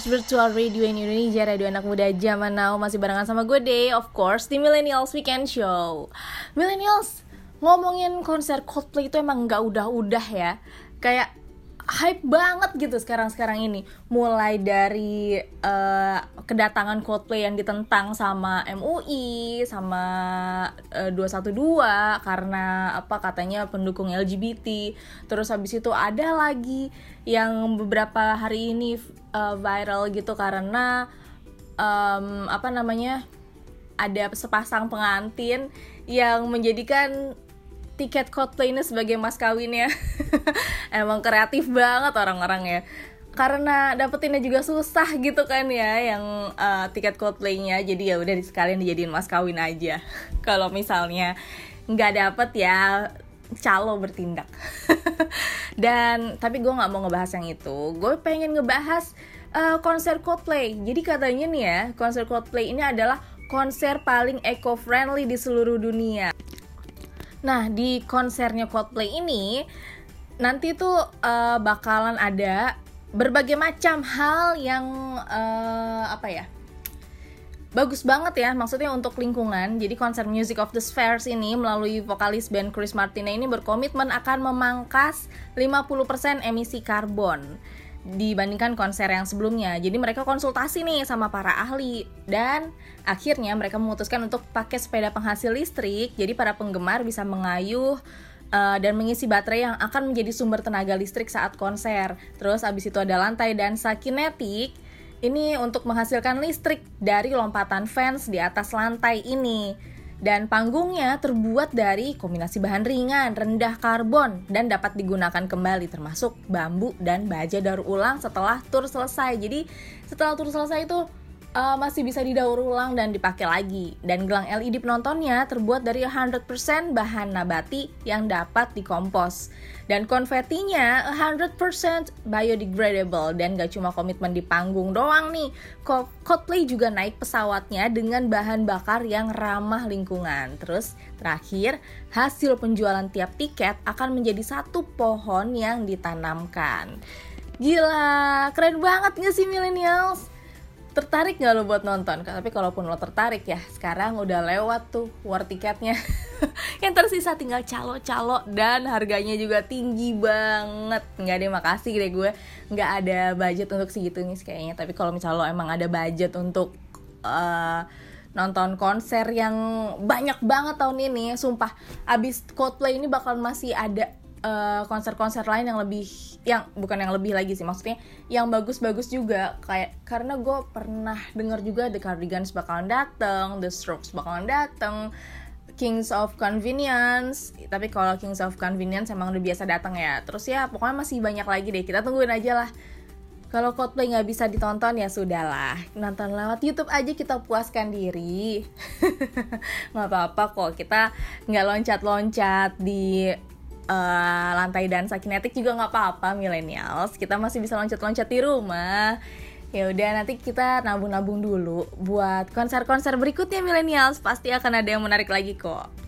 Speaker 4: Virtual radio in Indonesia, radio anak muda zaman now. Masih barengan sama gue Day, of course, di Millennials Weekend Show. Millennials, ngomongin konser Coldplay itu emang nggak udah-udah ya. Kayak hype banget gitu sekarang-sekarang ini. Mulai dari eh, kedatangan Coldplay yang ditentang sama MUI, sama eh, 212 Karena apa katanya pendukung LGBT Terus habis itu ada lagi yang beberapa hari ini eh, viral gitu karena em, apa namanya ada sepasang pengantin yang menjadikan tiket Coldplay ini sebagai mas kawinnya. [LAUGHS] Emang kreatif banget orang-orang ya karena dapetinnya juga susah gitu kan ya yang eh, tiket Coldplay-nya. Jadi ya udah sekalian dijadiin mas kawin aja. [LAUGHS] Kalau misalnya nggak dapet ya calo bertindak. [LAUGHS] Dan tapi gue nggak mau ngebahas yang itu. Gue pengen ngebahas eh, konser Coldplay. Jadi katanya nih ya konser Coldplay ini adalah konser paling eco-friendly di seluruh dunia. Nah, di konsernya Coldplay ini nanti tuh eh, bakalan ada berbagai macam hal yang eh, apa ya? Bagus banget ya maksudnya untuk lingkungan. Jadi konser Music of the Spheres ini melalui vokalis band Chris Martina ini berkomitmen akan memangkas 50% emisi karbon dibandingkan konser yang sebelumnya. Jadi mereka konsultasi nih sama para ahli dan akhirnya mereka memutuskan untuk pakai sepeda penghasil listrik. Jadi para penggemar bisa mengayuh uh, dan mengisi baterai yang akan menjadi sumber tenaga listrik saat konser. Terus abis itu ada lantai dansa kinetik ini untuk menghasilkan listrik dari lompatan fans di atas lantai ini. Dan panggungnya terbuat dari kombinasi bahan ringan, rendah karbon, dan dapat digunakan kembali termasuk bambu dan baja daur ulang setelah tur selesai. Jadi setelah tur selesai itu uh, masih bisa didaur ulang dan dipakai lagi. Dan gelang LED penontonnya terbuat dari 100% bahan nabati yang dapat dikompos. Dan konfetinya 100% biodegradable dan gak cuma komitmen di panggung doang nih. Coldplay juga naik pesawatnya dengan bahan bakar yang ramah lingkungan. Terus terakhir, hasil penjualan tiap tiket akan menjadi satu pohon yang ditanamkan. Gila, keren banget gak sih millennials? Tertarik nggak lo buat nonton? Tapi kalaupun lo tertarik ya, sekarang udah lewat tuh war tiketnya. [LAUGHS] yang tersisa tinggal calo-calo dan harganya juga tinggi banget. Nggak ada makasih deh gue, nggak ada budget untuk segitu nih kayaknya. Tapi kalau misalnya lo emang ada budget untuk uh, nonton konser yang banyak banget tahun ini, sumpah abis Coldplay ini bakal masih ada konser-konser uh, lain yang lebih yang bukan yang lebih lagi sih maksudnya yang bagus-bagus juga. Kayak karena gue pernah dengar juga The Cardigans bakalan dateng, The Strokes bakalan dateng, Kings of Convenience. Tapi kalau Kings of Convenience emang udah biasa datang ya. Terus ya pokoknya masih banyak lagi deh. Kita tungguin aja lah. Kalau Coldplay nggak bisa ditonton ya sudahlah. Nonton lewat YouTube aja kita puaskan diri. [LAUGHS] Nggak apa-apa kok kita nggak loncat-loncat di uh, lantai dansa kinetik juga nggak apa-apa millennials. Kita masih bisa loncat-loncat di rumah. Ya udah nanti kita nabung-nabung dulu buat konser-konser berikutnya millennials. Pasti akan ada yang menarik lagi kok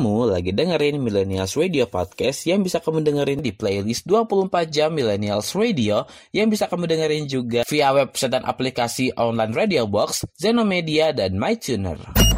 Speaker 7: Kamu lagi dengerin Millennials Radio Podcast yang bisa kamu dengerin di playlist 24 jam Millennials Radio yang bisa kamu dengerin juga via website dan aplikasi online Radio Box, Zenomedia, dan MyTuner.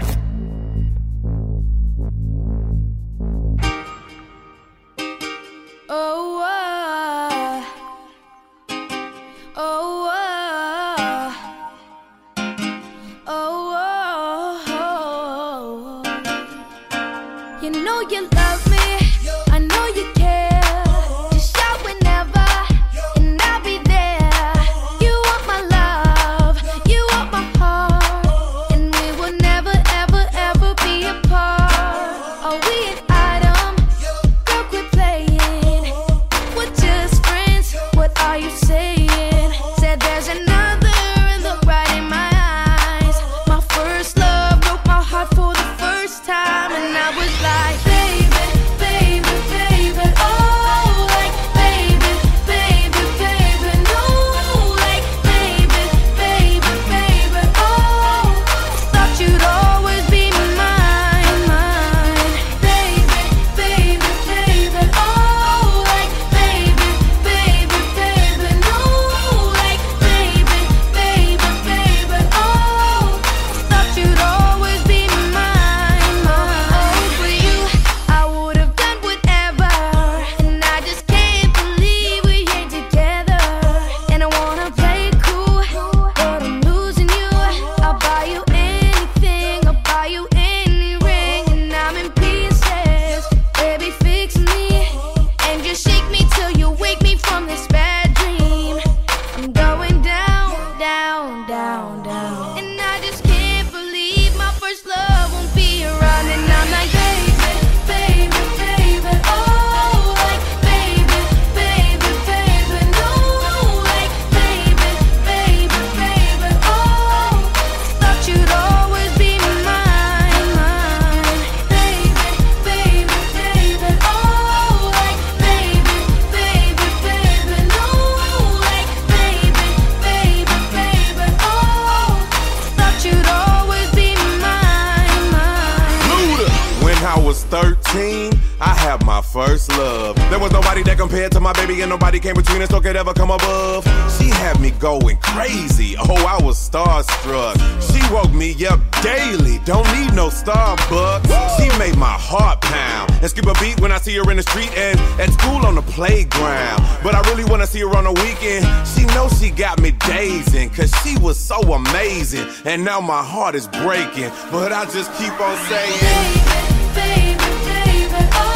Speaker 14: and
Speaker 15: now my heart is breaking. But I just keep on saying,
Speaker 14: baby, baby, baby. Oh.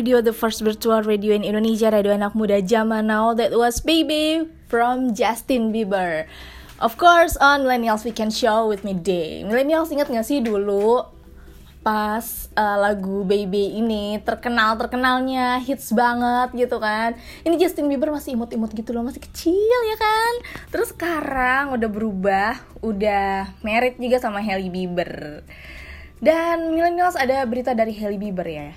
Speaker 4: Radio, the first virtual radio in Indonesia, radio anak muda zaman now. That was Baby from Justin Bieber. Of course, on Millennials Weekend Show with me Day. Millennials ingat gak sih dulu pas uh, lagu Baby ini terkenal terkenalnya hits banget gitu kan. Ini Justin Bieber masih imut-imut gitu loh, masih kecil ya kan. Terus sekarang udah berubah, udah married juga sama Hailey Bieber. Dan Millennials ada berita dari Hailey Bieber ya.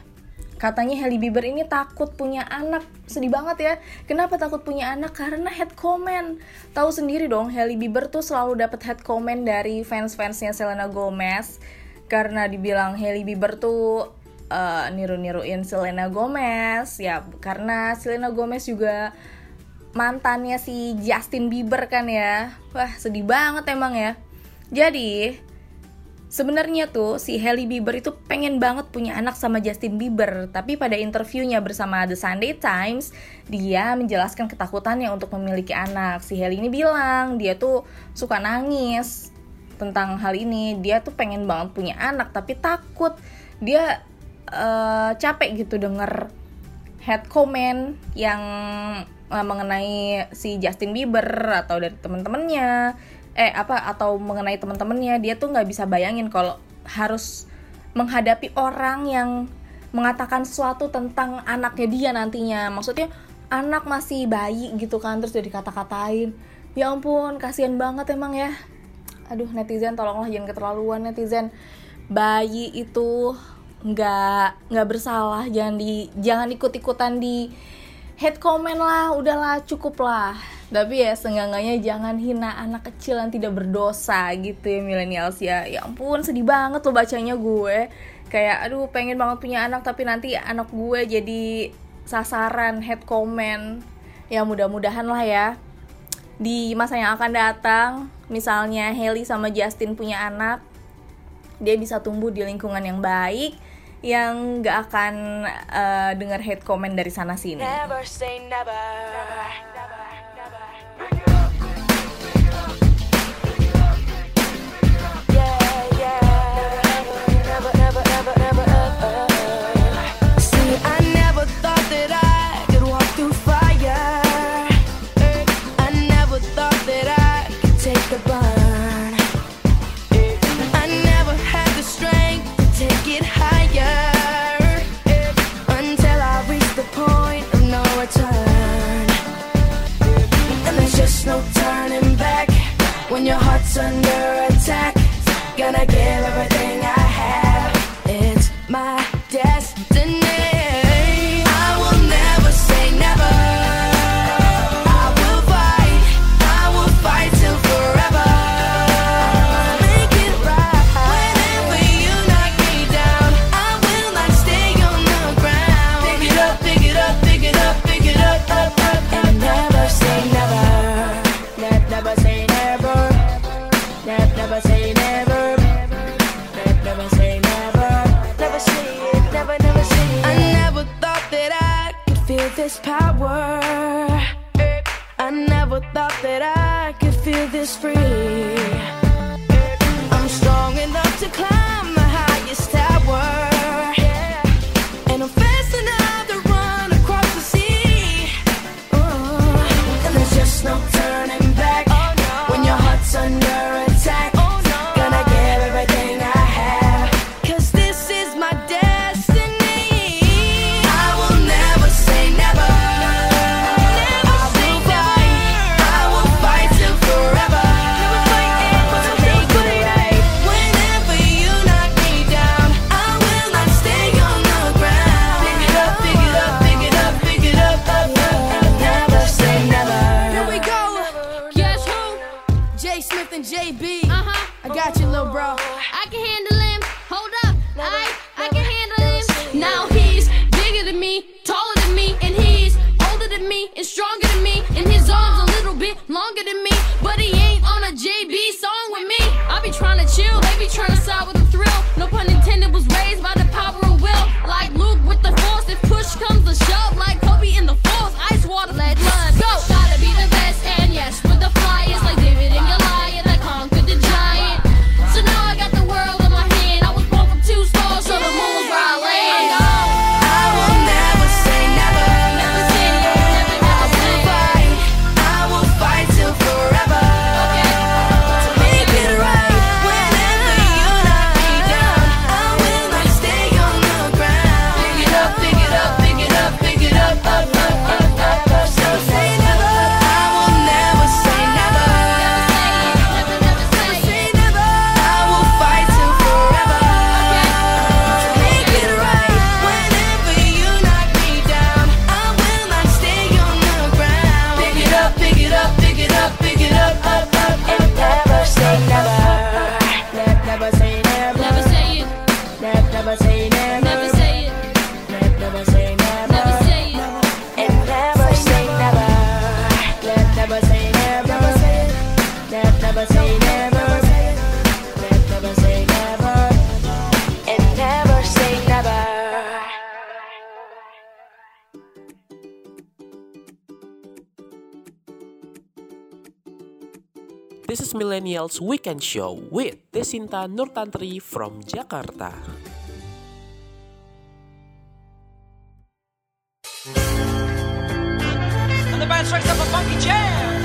Speaker 4: Katanya Hailey Bieber ini takut punya anak. Sedih banget ya. Kenapa takut punya anak? Karena head comment. Tahu sendiri dong, Hailey Bieber tuh selalu dapat head comment dari fans-fansnya Selena Gomez. Karena dibilang Hailey Bieber tuh uh, niru-niruin Selena Gomez. Ya, karena Selena Gomez juga mantannya si Justin Bieber kan ya. Wah, sedih banget emang ya. Jadi, Sebenarnya tuh si Hailey Bieber itu pengen banget punya anak sama Justin Bieber, tapi pada interviewnya bersama The Sunday Times, dia menjelaskan ketakutannya untuk memiliki anak. Si Hailey ini bilang dia tuh suka nangis tentang hal ini. Dia tuh pengen banget punya anak, tapi takut dia uh, capek gitu denger head comment yang uh, mengenai si Justin Bieber atau dari temen-temennya eh apa atau mengenai teman-temannya dia tuh nggak bisa bayangin kalau harus menghadapi orang yang mengatakan sesuatu tentang anaknya dia nantinya. Maksudnya anak masih bayi gitu kan terus jadi kata-katain ya ampun kasihan banget emang ya. Aduh netizen tolonglah jangan keterlaluan netizen. Bayi itu nggak nggak bersalah jangan di jangan ikut ikutan di head comment lah udahlah cukup lah. Tapi ya seenggaknya jangan hina anak kecil yang tidak berdosa gitu ya millennials ya. Ya ampun sedih banget loh bacanya gue. Kayak aduh pengen banget punya anak tapi nanti anak gue jadi sasaran head comment. Ya mudah-mudahan lah ya. Di masa yang akan datang misalnya Haley sama Justin punya anak dia bisa tumbuh di lingkungan yang baik yang gak akan uh, dengar hate comment dari sana sini.
Speaker 16: Never say never.
Speaker 7: See, under attack. Gonna give this power. I never thought that I could feel this free. I'm strong enough
Speaker 13: Millennials Weekend Show with Desinta Nurtantri from Jakarta.
Speaker 17: And the band strikes up a funky jam.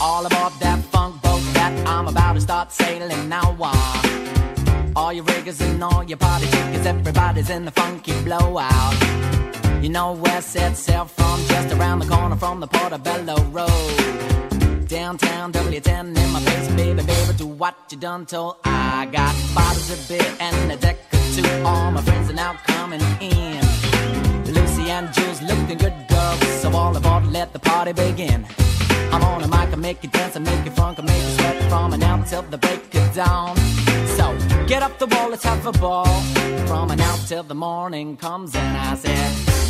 Speaker 18: All aboard that funk boat that I'm about to start sailing now. Uh, all your riggers and all your party chickens, everybody's in the funky blowout. You know where set sail from, just around the corner from the Portobello Road. Downtown W10 in my face, baby, baby, do what you done told. I got bottles of beer and a deck or two. All my friends are now coming in. Lucy and Jules looking good girls, so all aboard, let the party begin. I'm on a mic, I make you dance, I make you funk, I make you sweat from and now till the break of dawn. So get up the wall, let's have a ball. From now till the morning comes, and I said,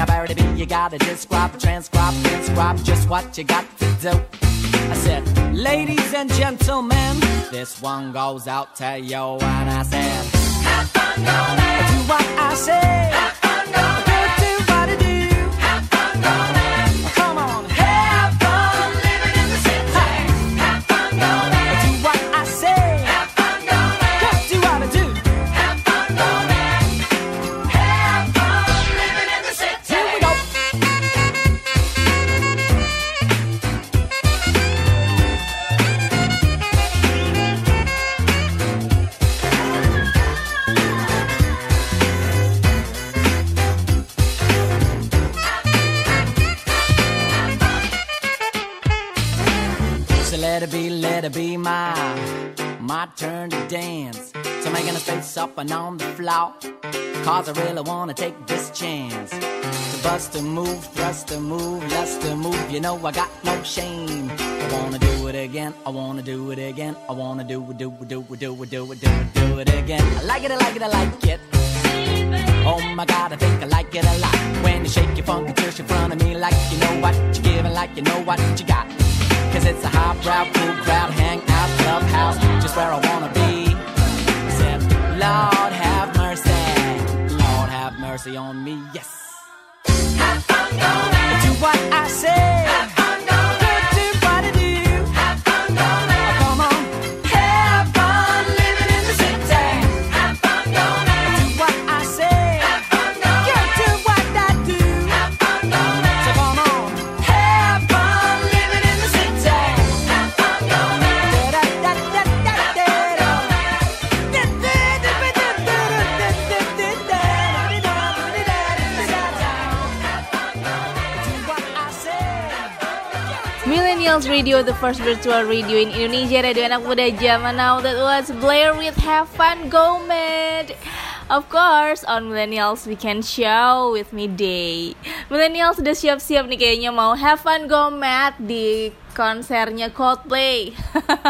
Speaker 18: Now, Barry B, you gotta describe, transcribe, inscribe just what you got to do. I said, ladies and gentlemen, this one goes out to you, and I said, Have fun, go man. Do what I say. Let it be, let it be my my turn to dance. So making a space up and on the floor. Cause I really wanna take this chance. To bust a move, thrust a move, lust a move. You know I got no shame. I wanna do it again, I wanna do it again. I wanna do it, do it, do it, do it, do it, do it, do it again. I like it, I like it, I like it. Oh my god, I think I like it a lot. When you shake your funky tush in front of me like you know what you're giving, like you know what you got. Cause it's a highbrow, cool crowd, hang out, clubhouse, just where I wanna be. Said, Lord have mercy, Lord have mercy on me, yes. Have fun, go man. Do what I say.
Speaker 4: Millennials Radio, the first virtual radio in Indonesia, radio anak muda zaman now. That was Blair with Have Fun Go Mad. Of course, on Millennials Weekend Show with me Day. Millennials sudah siap-siap nih kayaknya mau have fun go mad di konsernya Coldplay.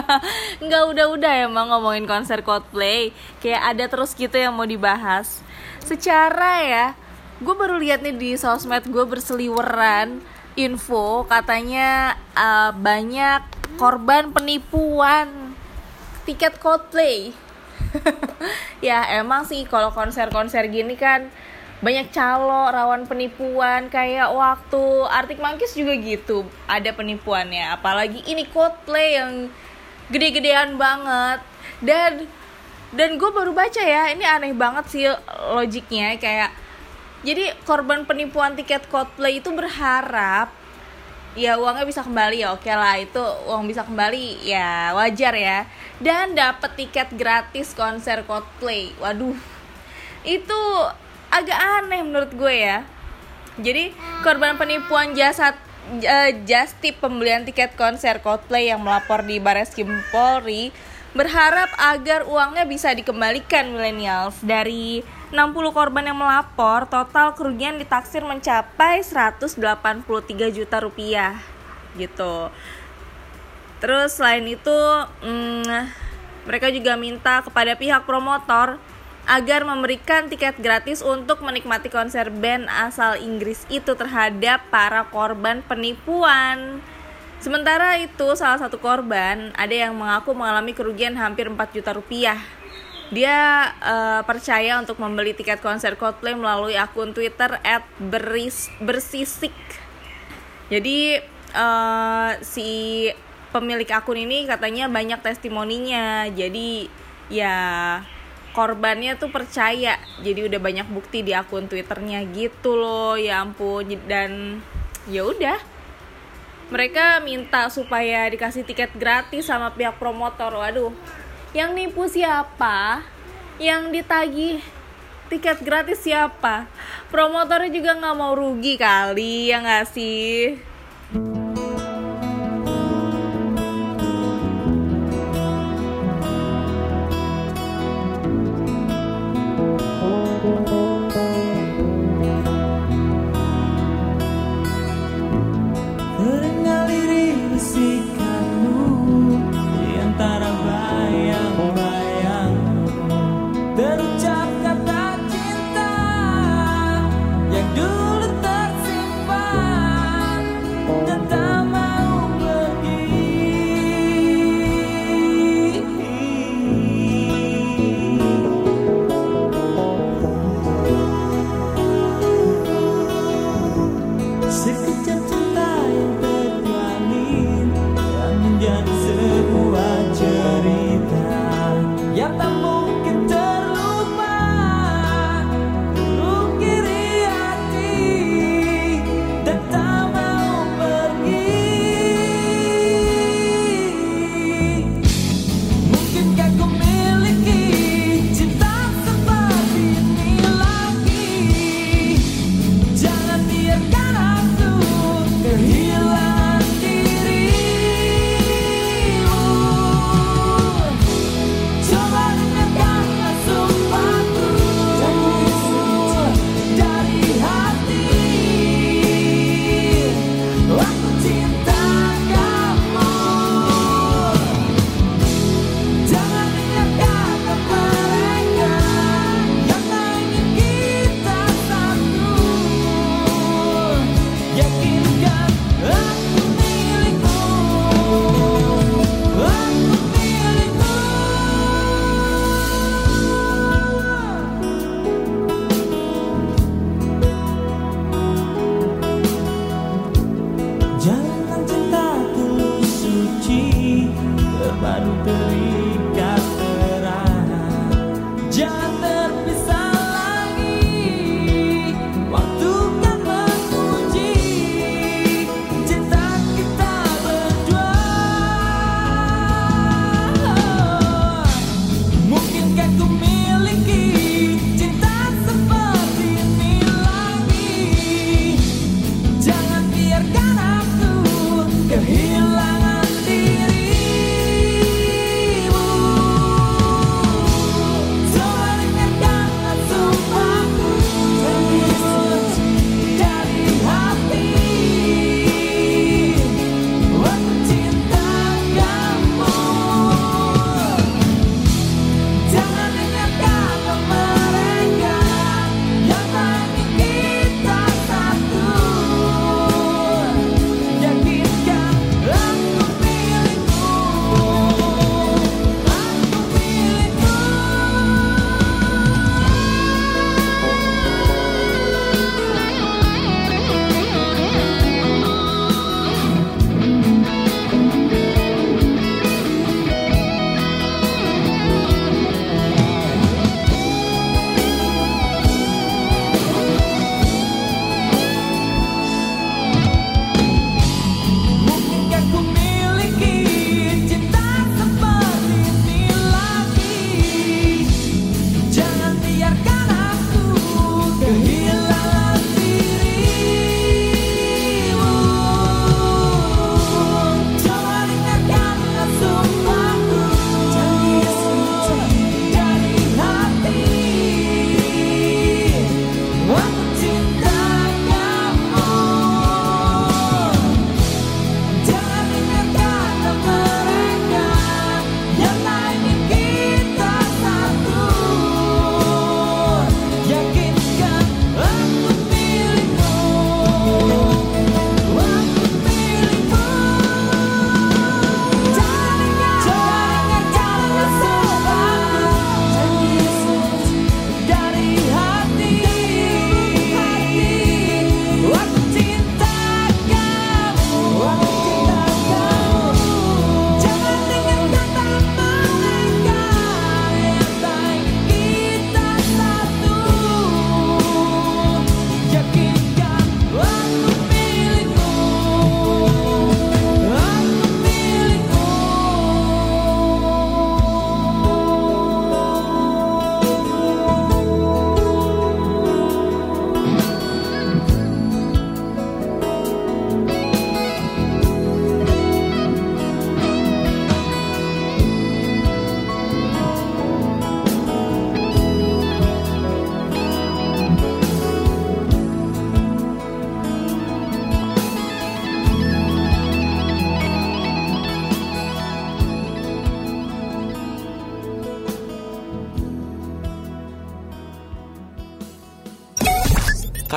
Speaker 4: [LAUGHS] Nggak udah-udah emang ngomongin konser Coldplay. Kayak ada terus gitu yang mau dibahas. Secara ya, gue baru lihat nih di sosmed gue berseliweran info katanya uh, banyak korban penipuan. Tiket Coldplay. [LAUGHS] ya emang sih kalau konser-konser gini kan banyak calo rawan penipuan kayak waktu Arctic Monkeys juga gitu ada penipuannya. Apalagi ini Coldplay yang gede-gedean banget. Dan dan gue baru baca ya ini aneh banget sih logiknya kayak jadi korban penipuan tiket Coldplay itu berharap ya uangnya bisa kembali ya oke lah itu uang bisa kembali ya wajar ya. Dan dapat tiket gratis konser Coldplay waduh. Itu agak aneh menurut gue ya. Jadi korban penipuan jasa eh, just tip pembelian tiket konser Coldplay yang melapor di Bareskrim Polri berharap agar uangnya bisa dikembalikan millennials dari 60 korban yang melapor total kerugian ditaksir mencapai 183 juta rupiah gitu terus selain itu mm, mereka juga minta kepada pihak promotor agar memberikan tiket gratis untuk menikmati konser band asal Inggris itu terhadap para korban penipuan. Sementara itu, salah satu korban ada yang mengaku mengalami kerugian hampir 4 juta rupiah. Dia eh, percaya untuk membeli tiket konser Coldplay melalui akun Twitter @bersisik. Jadi eh, si pemilik akun ini katanya banyak testimoninya. Jadi ya korbannya tuh percaya. Jadi udah banyak bukti di akun twitternya. Gitu loh ya ampun. Dan ya udah. Mereka minta supaya dikasih tiket gratis sama pihak promotor. Waduh yang nipu siapa? Yang ditagih tiket gratis siapa? Promotornya juga nggak mau rugi kali ya nggak sih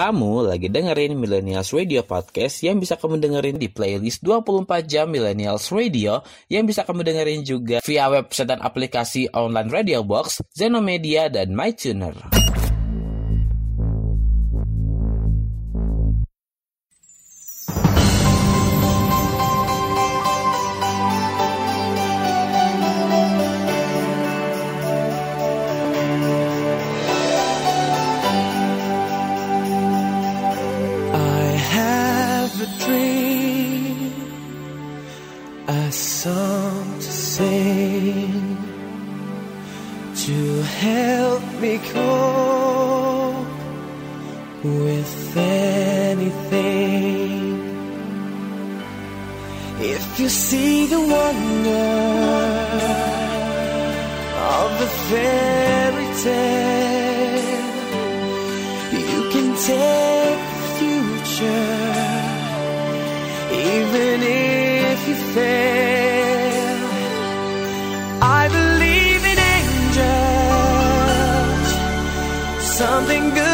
Speaker 3: Kamu lagi dengerin Millennials Radio Podcast yang bisa kamu dengerin di playlist 24 jam Millennials Radio yang bisa kamu dengerin juga via website dan aplikasi online Radio Box, Zenomedia, dan MyTuner.
Speaker 6: Help me cope with anything. If you see the wonder of the fairy tale, you can take the future, even if you fail. Something good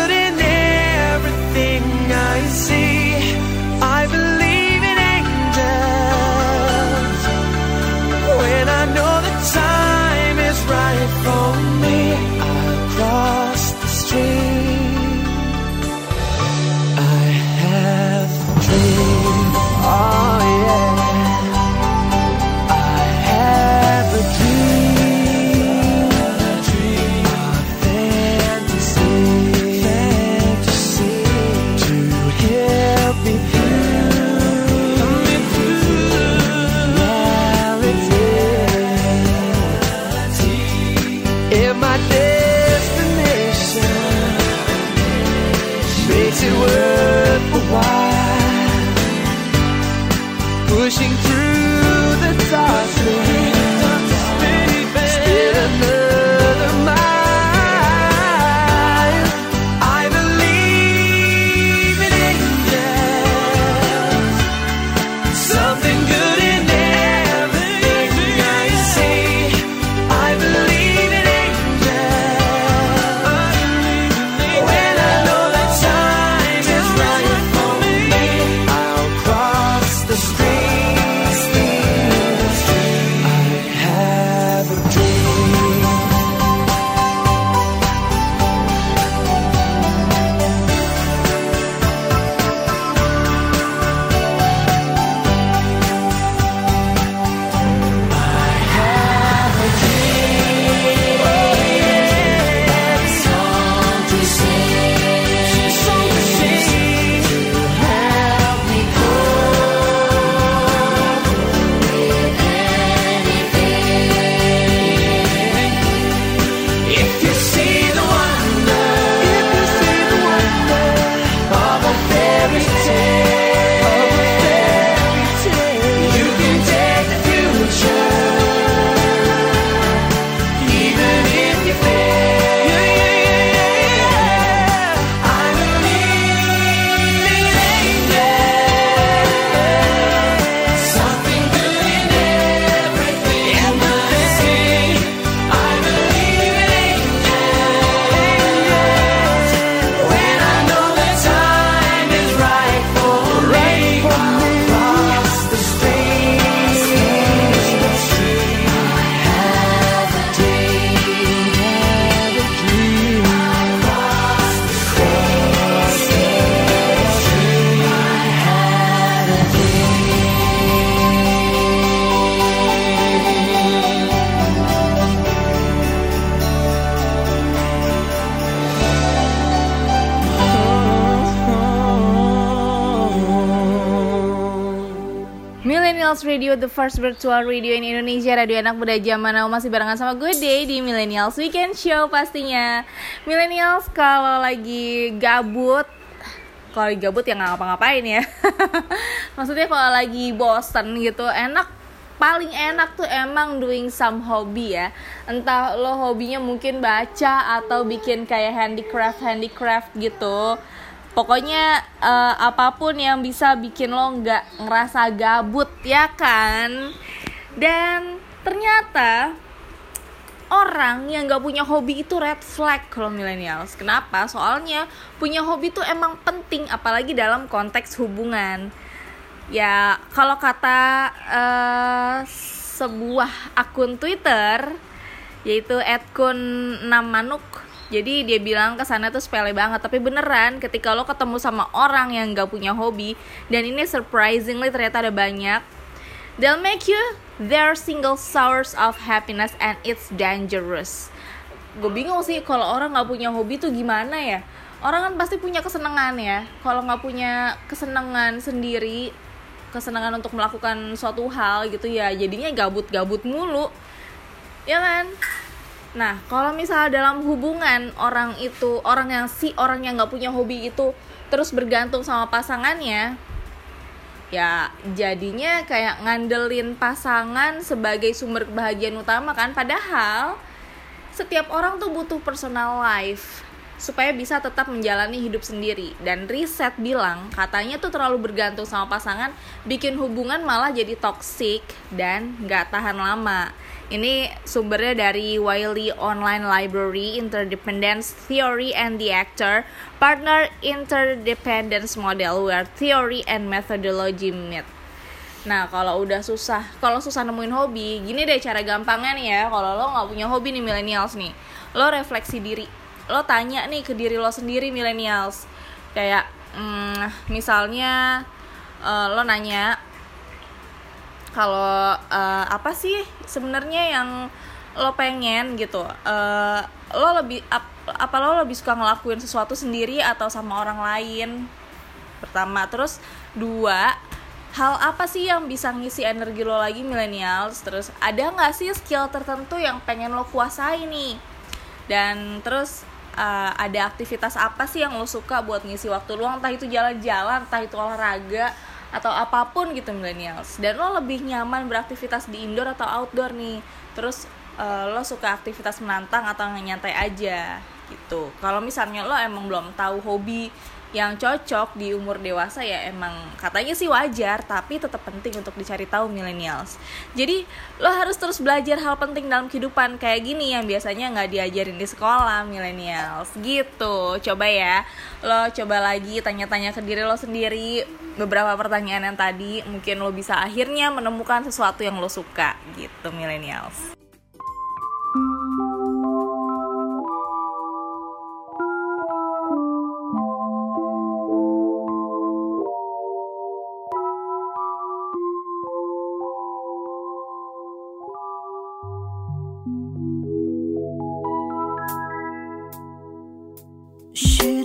Speaker 4: Radio, the first virtual radio in Indonesia Radio anak muda zaman now. Masih barengan sama gue Day di Millennials Weekend Show pastinya. Millennials kalau lagi gabut Kalau lagi gabut ya nggak ngapa-ngapain ya. [LAUGHS] Maksudnya kalau lagi bosen gitu Enak paling enak tuh emang doing some hobby ya. Entah lo hobinya mungkin baca atau bikin kayak handicraft handicraft gitu pokoknya eh, apa pun yang bisa bikin lo nggak ngerasa gabut ya kan dan ternyata orang yang nggak punya hobi itu red flag kalau millennials. Kenapa? Soalnya punya hobi itu emang penting, apalagi dalam konteks hubungan. Ya kalau kata eh, sebuah akun Twitter yaitu @kun6manuk jadi dia bilang kesannya tuh sepele banget. Tapi beneran ketika lo ketemu sama orang yang gak punya hobi dan ini surprisingly ternyata ada banyak they'll make you their single source of happiness and it's dangerous. Gue bingung sih kalau orang nggak punya hobi tuh gimana ya? Orang kan pasti punya kesenangan ya. Kalau nggak punya kesenangan sendiri kesenangan untuk melakukan suatu hal gitu ya jadinya gabut-gabut mulu. Ya kan Nah, kalau misalnya dalam hubungan orang itu, orang yang si orang yang nggak punya hobi itu terus bergantung sama pasangannya, ya jadinya kayak ngandelin pasangan sebagai sumber kebahagiaan utama kan. Padahal setiap orang tuh butuh personal life supaya bisa tetap menjalani hidup sendiri dan riset bilang katanya tuh terlalu bergantung sama pasangan bikin hubungan malah jadi toxic dan nggak tahan lama ini sumbernya dari Wiley Online Library, Interdependence Theory and the Actor, Partner Interdependence Model, where theory and methodology meet. Nah, kalau udah susah, kalau susah nemuin hobi, gini deh cara gampangnya nih ya. Kalau lo nggak punya hobi nih millennials nih, lo refleksi diri, lo tanya nih ke diri lo sendiri millennials. Kayak, hmm, misalnya uh, lo nanya, kalau uh, apa sih sebenarnya yang lo pengen gitu? Uh, lo lebih ap, apa lo lebih suka ngelakuin sesuatu sendiri atau sama orang lain? Pertama. Terus dua hal apa sih yang bisa ngisi energi lo lagi millennials? Terus ada nggak sih skill tertentu yang pengen lo kuasai nih? Dan terus uh, ada aktivitas apa sih yang lo suka buat ngisi waktu luang entah itu jalan-jalan entah itu olahraga atau apa pun gitu millennials. Dan lo lebih nyaman beraktivitas di indoor atau outdoor nih. Terus uh, lo suka aktivitas menantang atau nyantai aja gitu. Kalau misalnya lo emang belum tahu hobi yang cocok di umur dewasa ya emang katanya sih wajar tapi tetap penting untuk dicari tahu millennials. Jadi lo harus terus belajar hal penting dalam kehidupan kayak gini yang biasanya nggak diajarin di sekolah millennials. Gitu. Coba ya lo coba lagi tanya-tanya ke diri lo sendiri beberapa pertanyaan yang tadi mungkin lo bisa akhirnya menemukan sesuatu yang lo suka. Gitu millennials
Speaker 6: Shoot.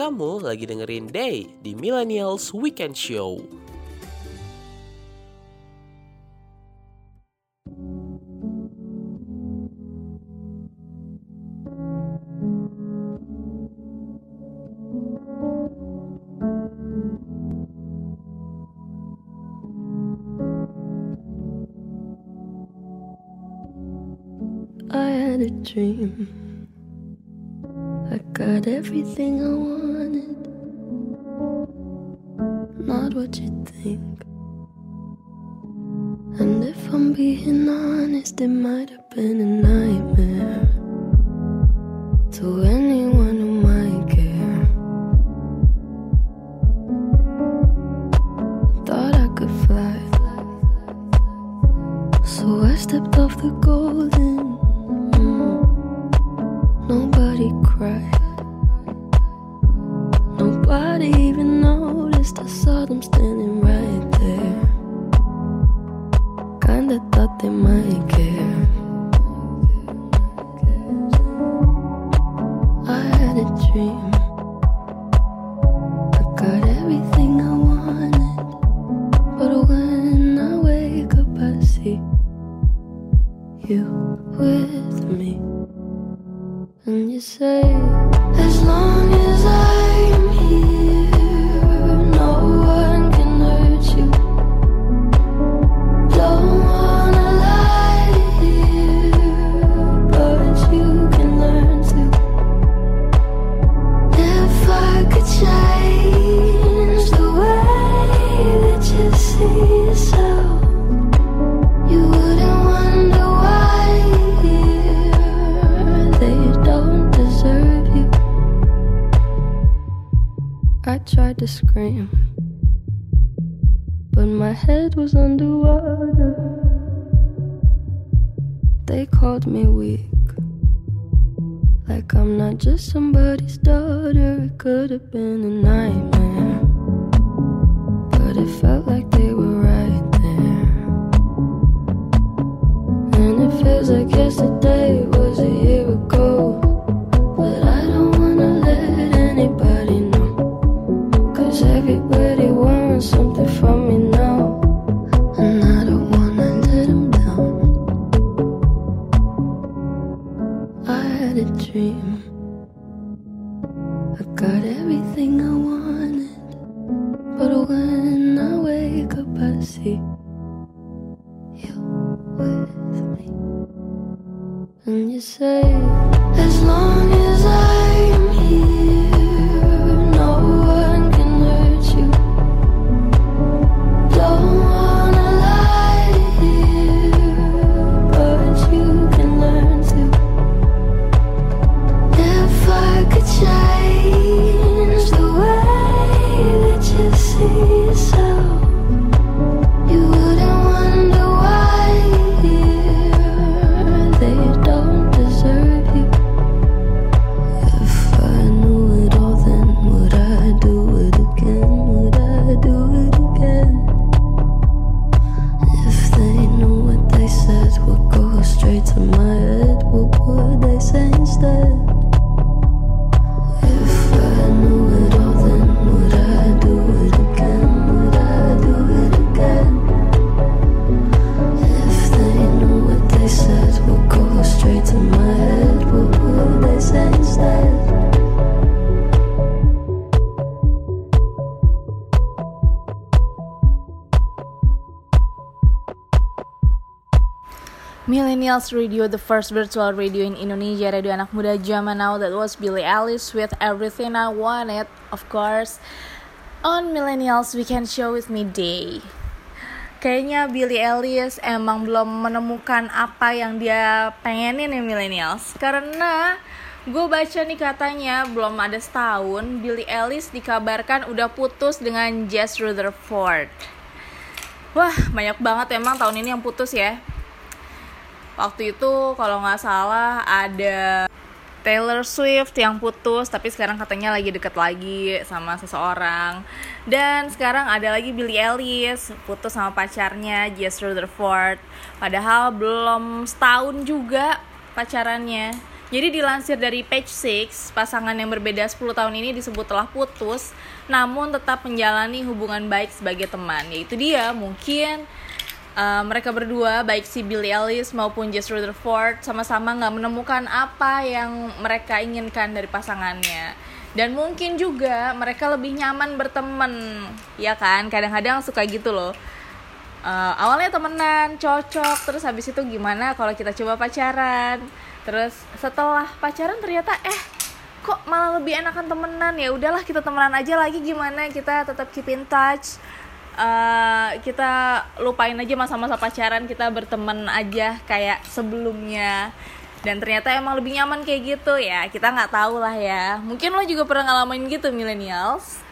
Speaker 13: Kamu lagi dengerin Day di Millennials Weekend Show.
Speaker 19: Dream. I got everything I
Speaker 4: Millennials Radio, the first virtual radio in Indonesia, radio anak muda zaman now. That was Billy Alice with Everything I Wanted, of course. On Millennials Weekend Show with Me Day. Kayaknya Billy Ellis emang belum menemukan apa yang dia pengenin ya Millennials. Karena gue baca nih katanya belum ada setahun Billy Ellis dikabarkan udah putus dengan Jess Rutherford. Wah, banyak banget emang tahun ini yang putus ya. Waktu itu kalau nggak salah ada Taylor Swift yang putus tapi sekarang katanya lagi deket lagi sama seseorang. Dan sekarang ada lagi Billie Eilish putus sama pacarnya Jess Rutherford. Padahal belum setahun juga pacarannya. Jadi dilansir dari page 6 pasangan yang berbeda 10 tahun ini disebut telah putus namun tetap menjalani hubungan baik sebagai teman. Yaitu dia mungkin Uh, mereka berdua baik si Billie Eilish maupun Jess Rutherford sama-sama nggak menemukan apa yang mereka inginkan dari pasangannya. Dan mungkin juga mereka lebih nyaman berteman ya kan? Kadang-kadang suka gitu loh. Uh, awalnya temenan cocok terus habis itu gimana kalau kita coba pacaran? Terus setelah pacaran ternyata eh kok malah lebih enakan temenan? Ya udahlah kita temenan aja lagi gimana? Kita tetap keep in touch Uh, kita lupain aja masa-masa pacaran kita berteman aja kayak sebelumnya. Dan ternyata emang lebih nyaman kayak gitu ya. Kita nggak tahu lah ya. Mungkin lo juga pernah ngalamin gitu millennials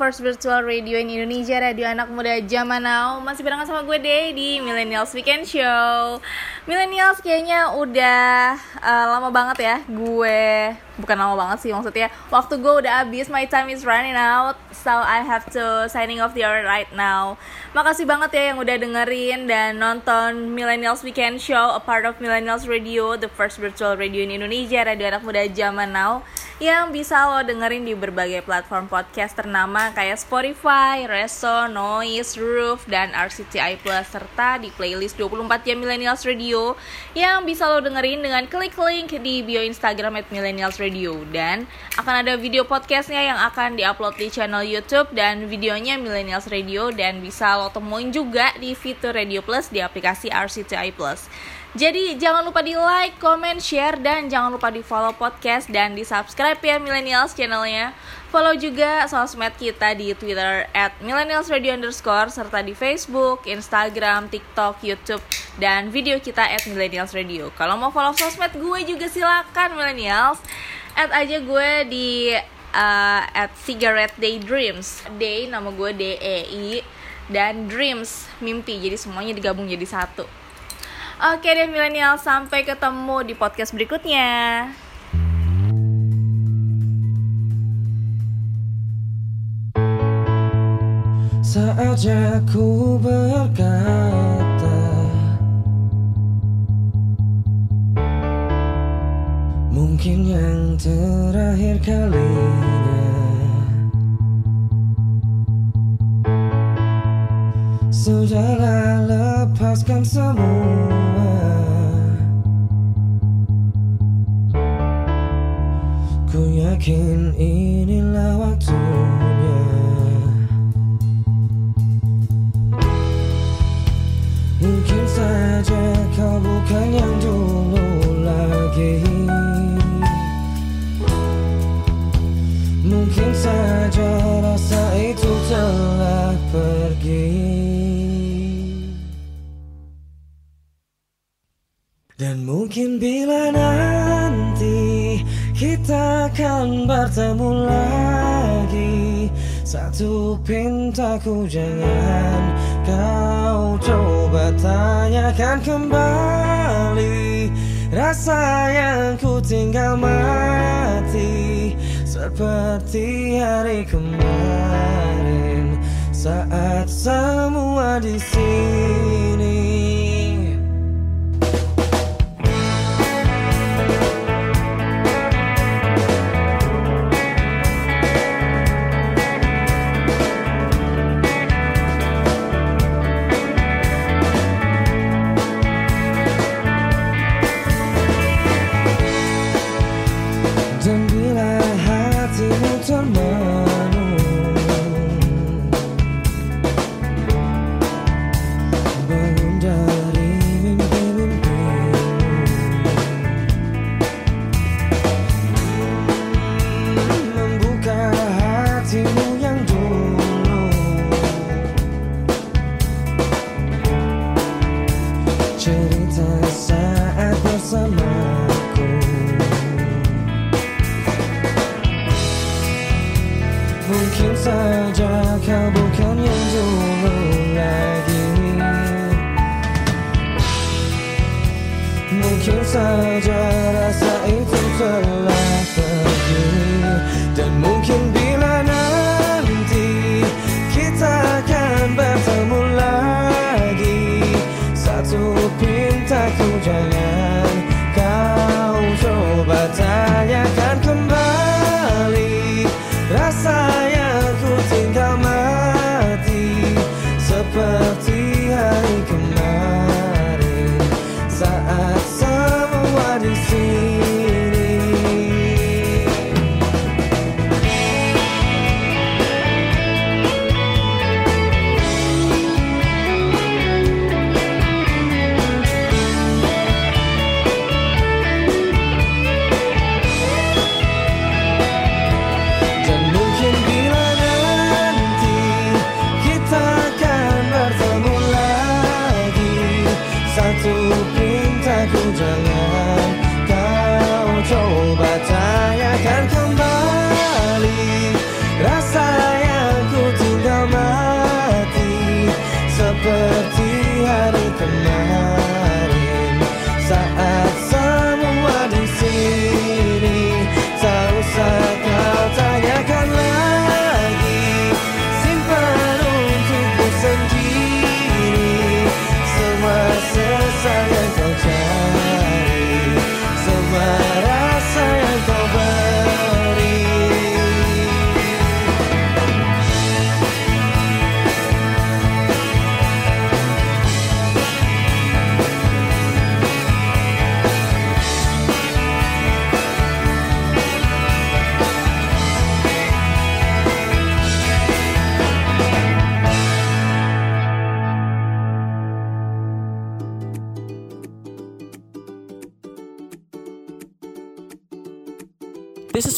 Speaker 4: first virtual radio in Indonesia, radio anak muda zaman now. Masih barengan sama gue Day di Millennials Weekend Show. Millennials kayaknya udah uh, lama banget ya gue Bukan lama banget sih maksudnya Waktu gue udah habis, my time is running out So I have to signing off the hour right now Makasih banget ya yang udah dengerin dan nonton Millennials Weekend Show A part of Millennials Radio, the first virtual radio in Indonesia, radio anak muda zaman now yang bisa lo dengerin di berbagai platform podcast ternama kayak Spotify, Reso, Noise, Roof, dan RCTI Plus serta di playlist 24 jam Millennials Radio yang bisa lo dengerin dengan klik link di bio Instagram at Millennials Radio. Dan akan ada video podcastnya yang akan diupload di channel YouTube dan videonya Millennials Radio dan bisa lo temuin juga di fitur Radio Plus di aplikasi RCTI Plus. Jadi jangan lupa di like, comment, share, dan jangan lupa di follow podcast dan di subscribe ya Millennials channelnya. Follow juga sosmed kita di Twitter at Millennials Radio underscore serta di Facebook, Instagram, TikTok, YouTube, dan video kita at Millennials Radio. Kalau mau follow sosmed gue juga silakan Millennials. Add aja gue di uh, at Cigarette Daydreams. Day nama gue D E I dan Dreams mimpi. Jadi semuanya digabung jadi satu. Oke deh milenial, sampai ketemu di podcast berikutnya.
Speaker 20: Saatnya ku berkata Mungkin yang terakhir kalinya Sudahlah lepaskan semua. Ku yakin inilah waktunya. Mungkin saja kau bukan yang dulu lagi mungkin bila nanti kita akan bertemu lagi Satu pintaku jangan kau coba tanyakan kembali. Rasa yang ku tinggal mati Seperti hari kemarin Saat semua di sini kau bukan yang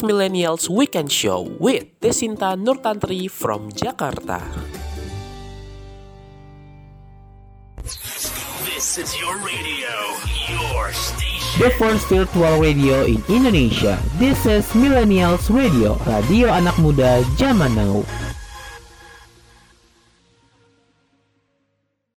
Speaker 11: Millennials Weekend Show with Desinta Nurtantri from Jakarta.
Speaker 9: This is your radio, your station.
Speaker 2: The first virtual radio in Indonesia. This is Millennials Radio, radio anak muda zaman now.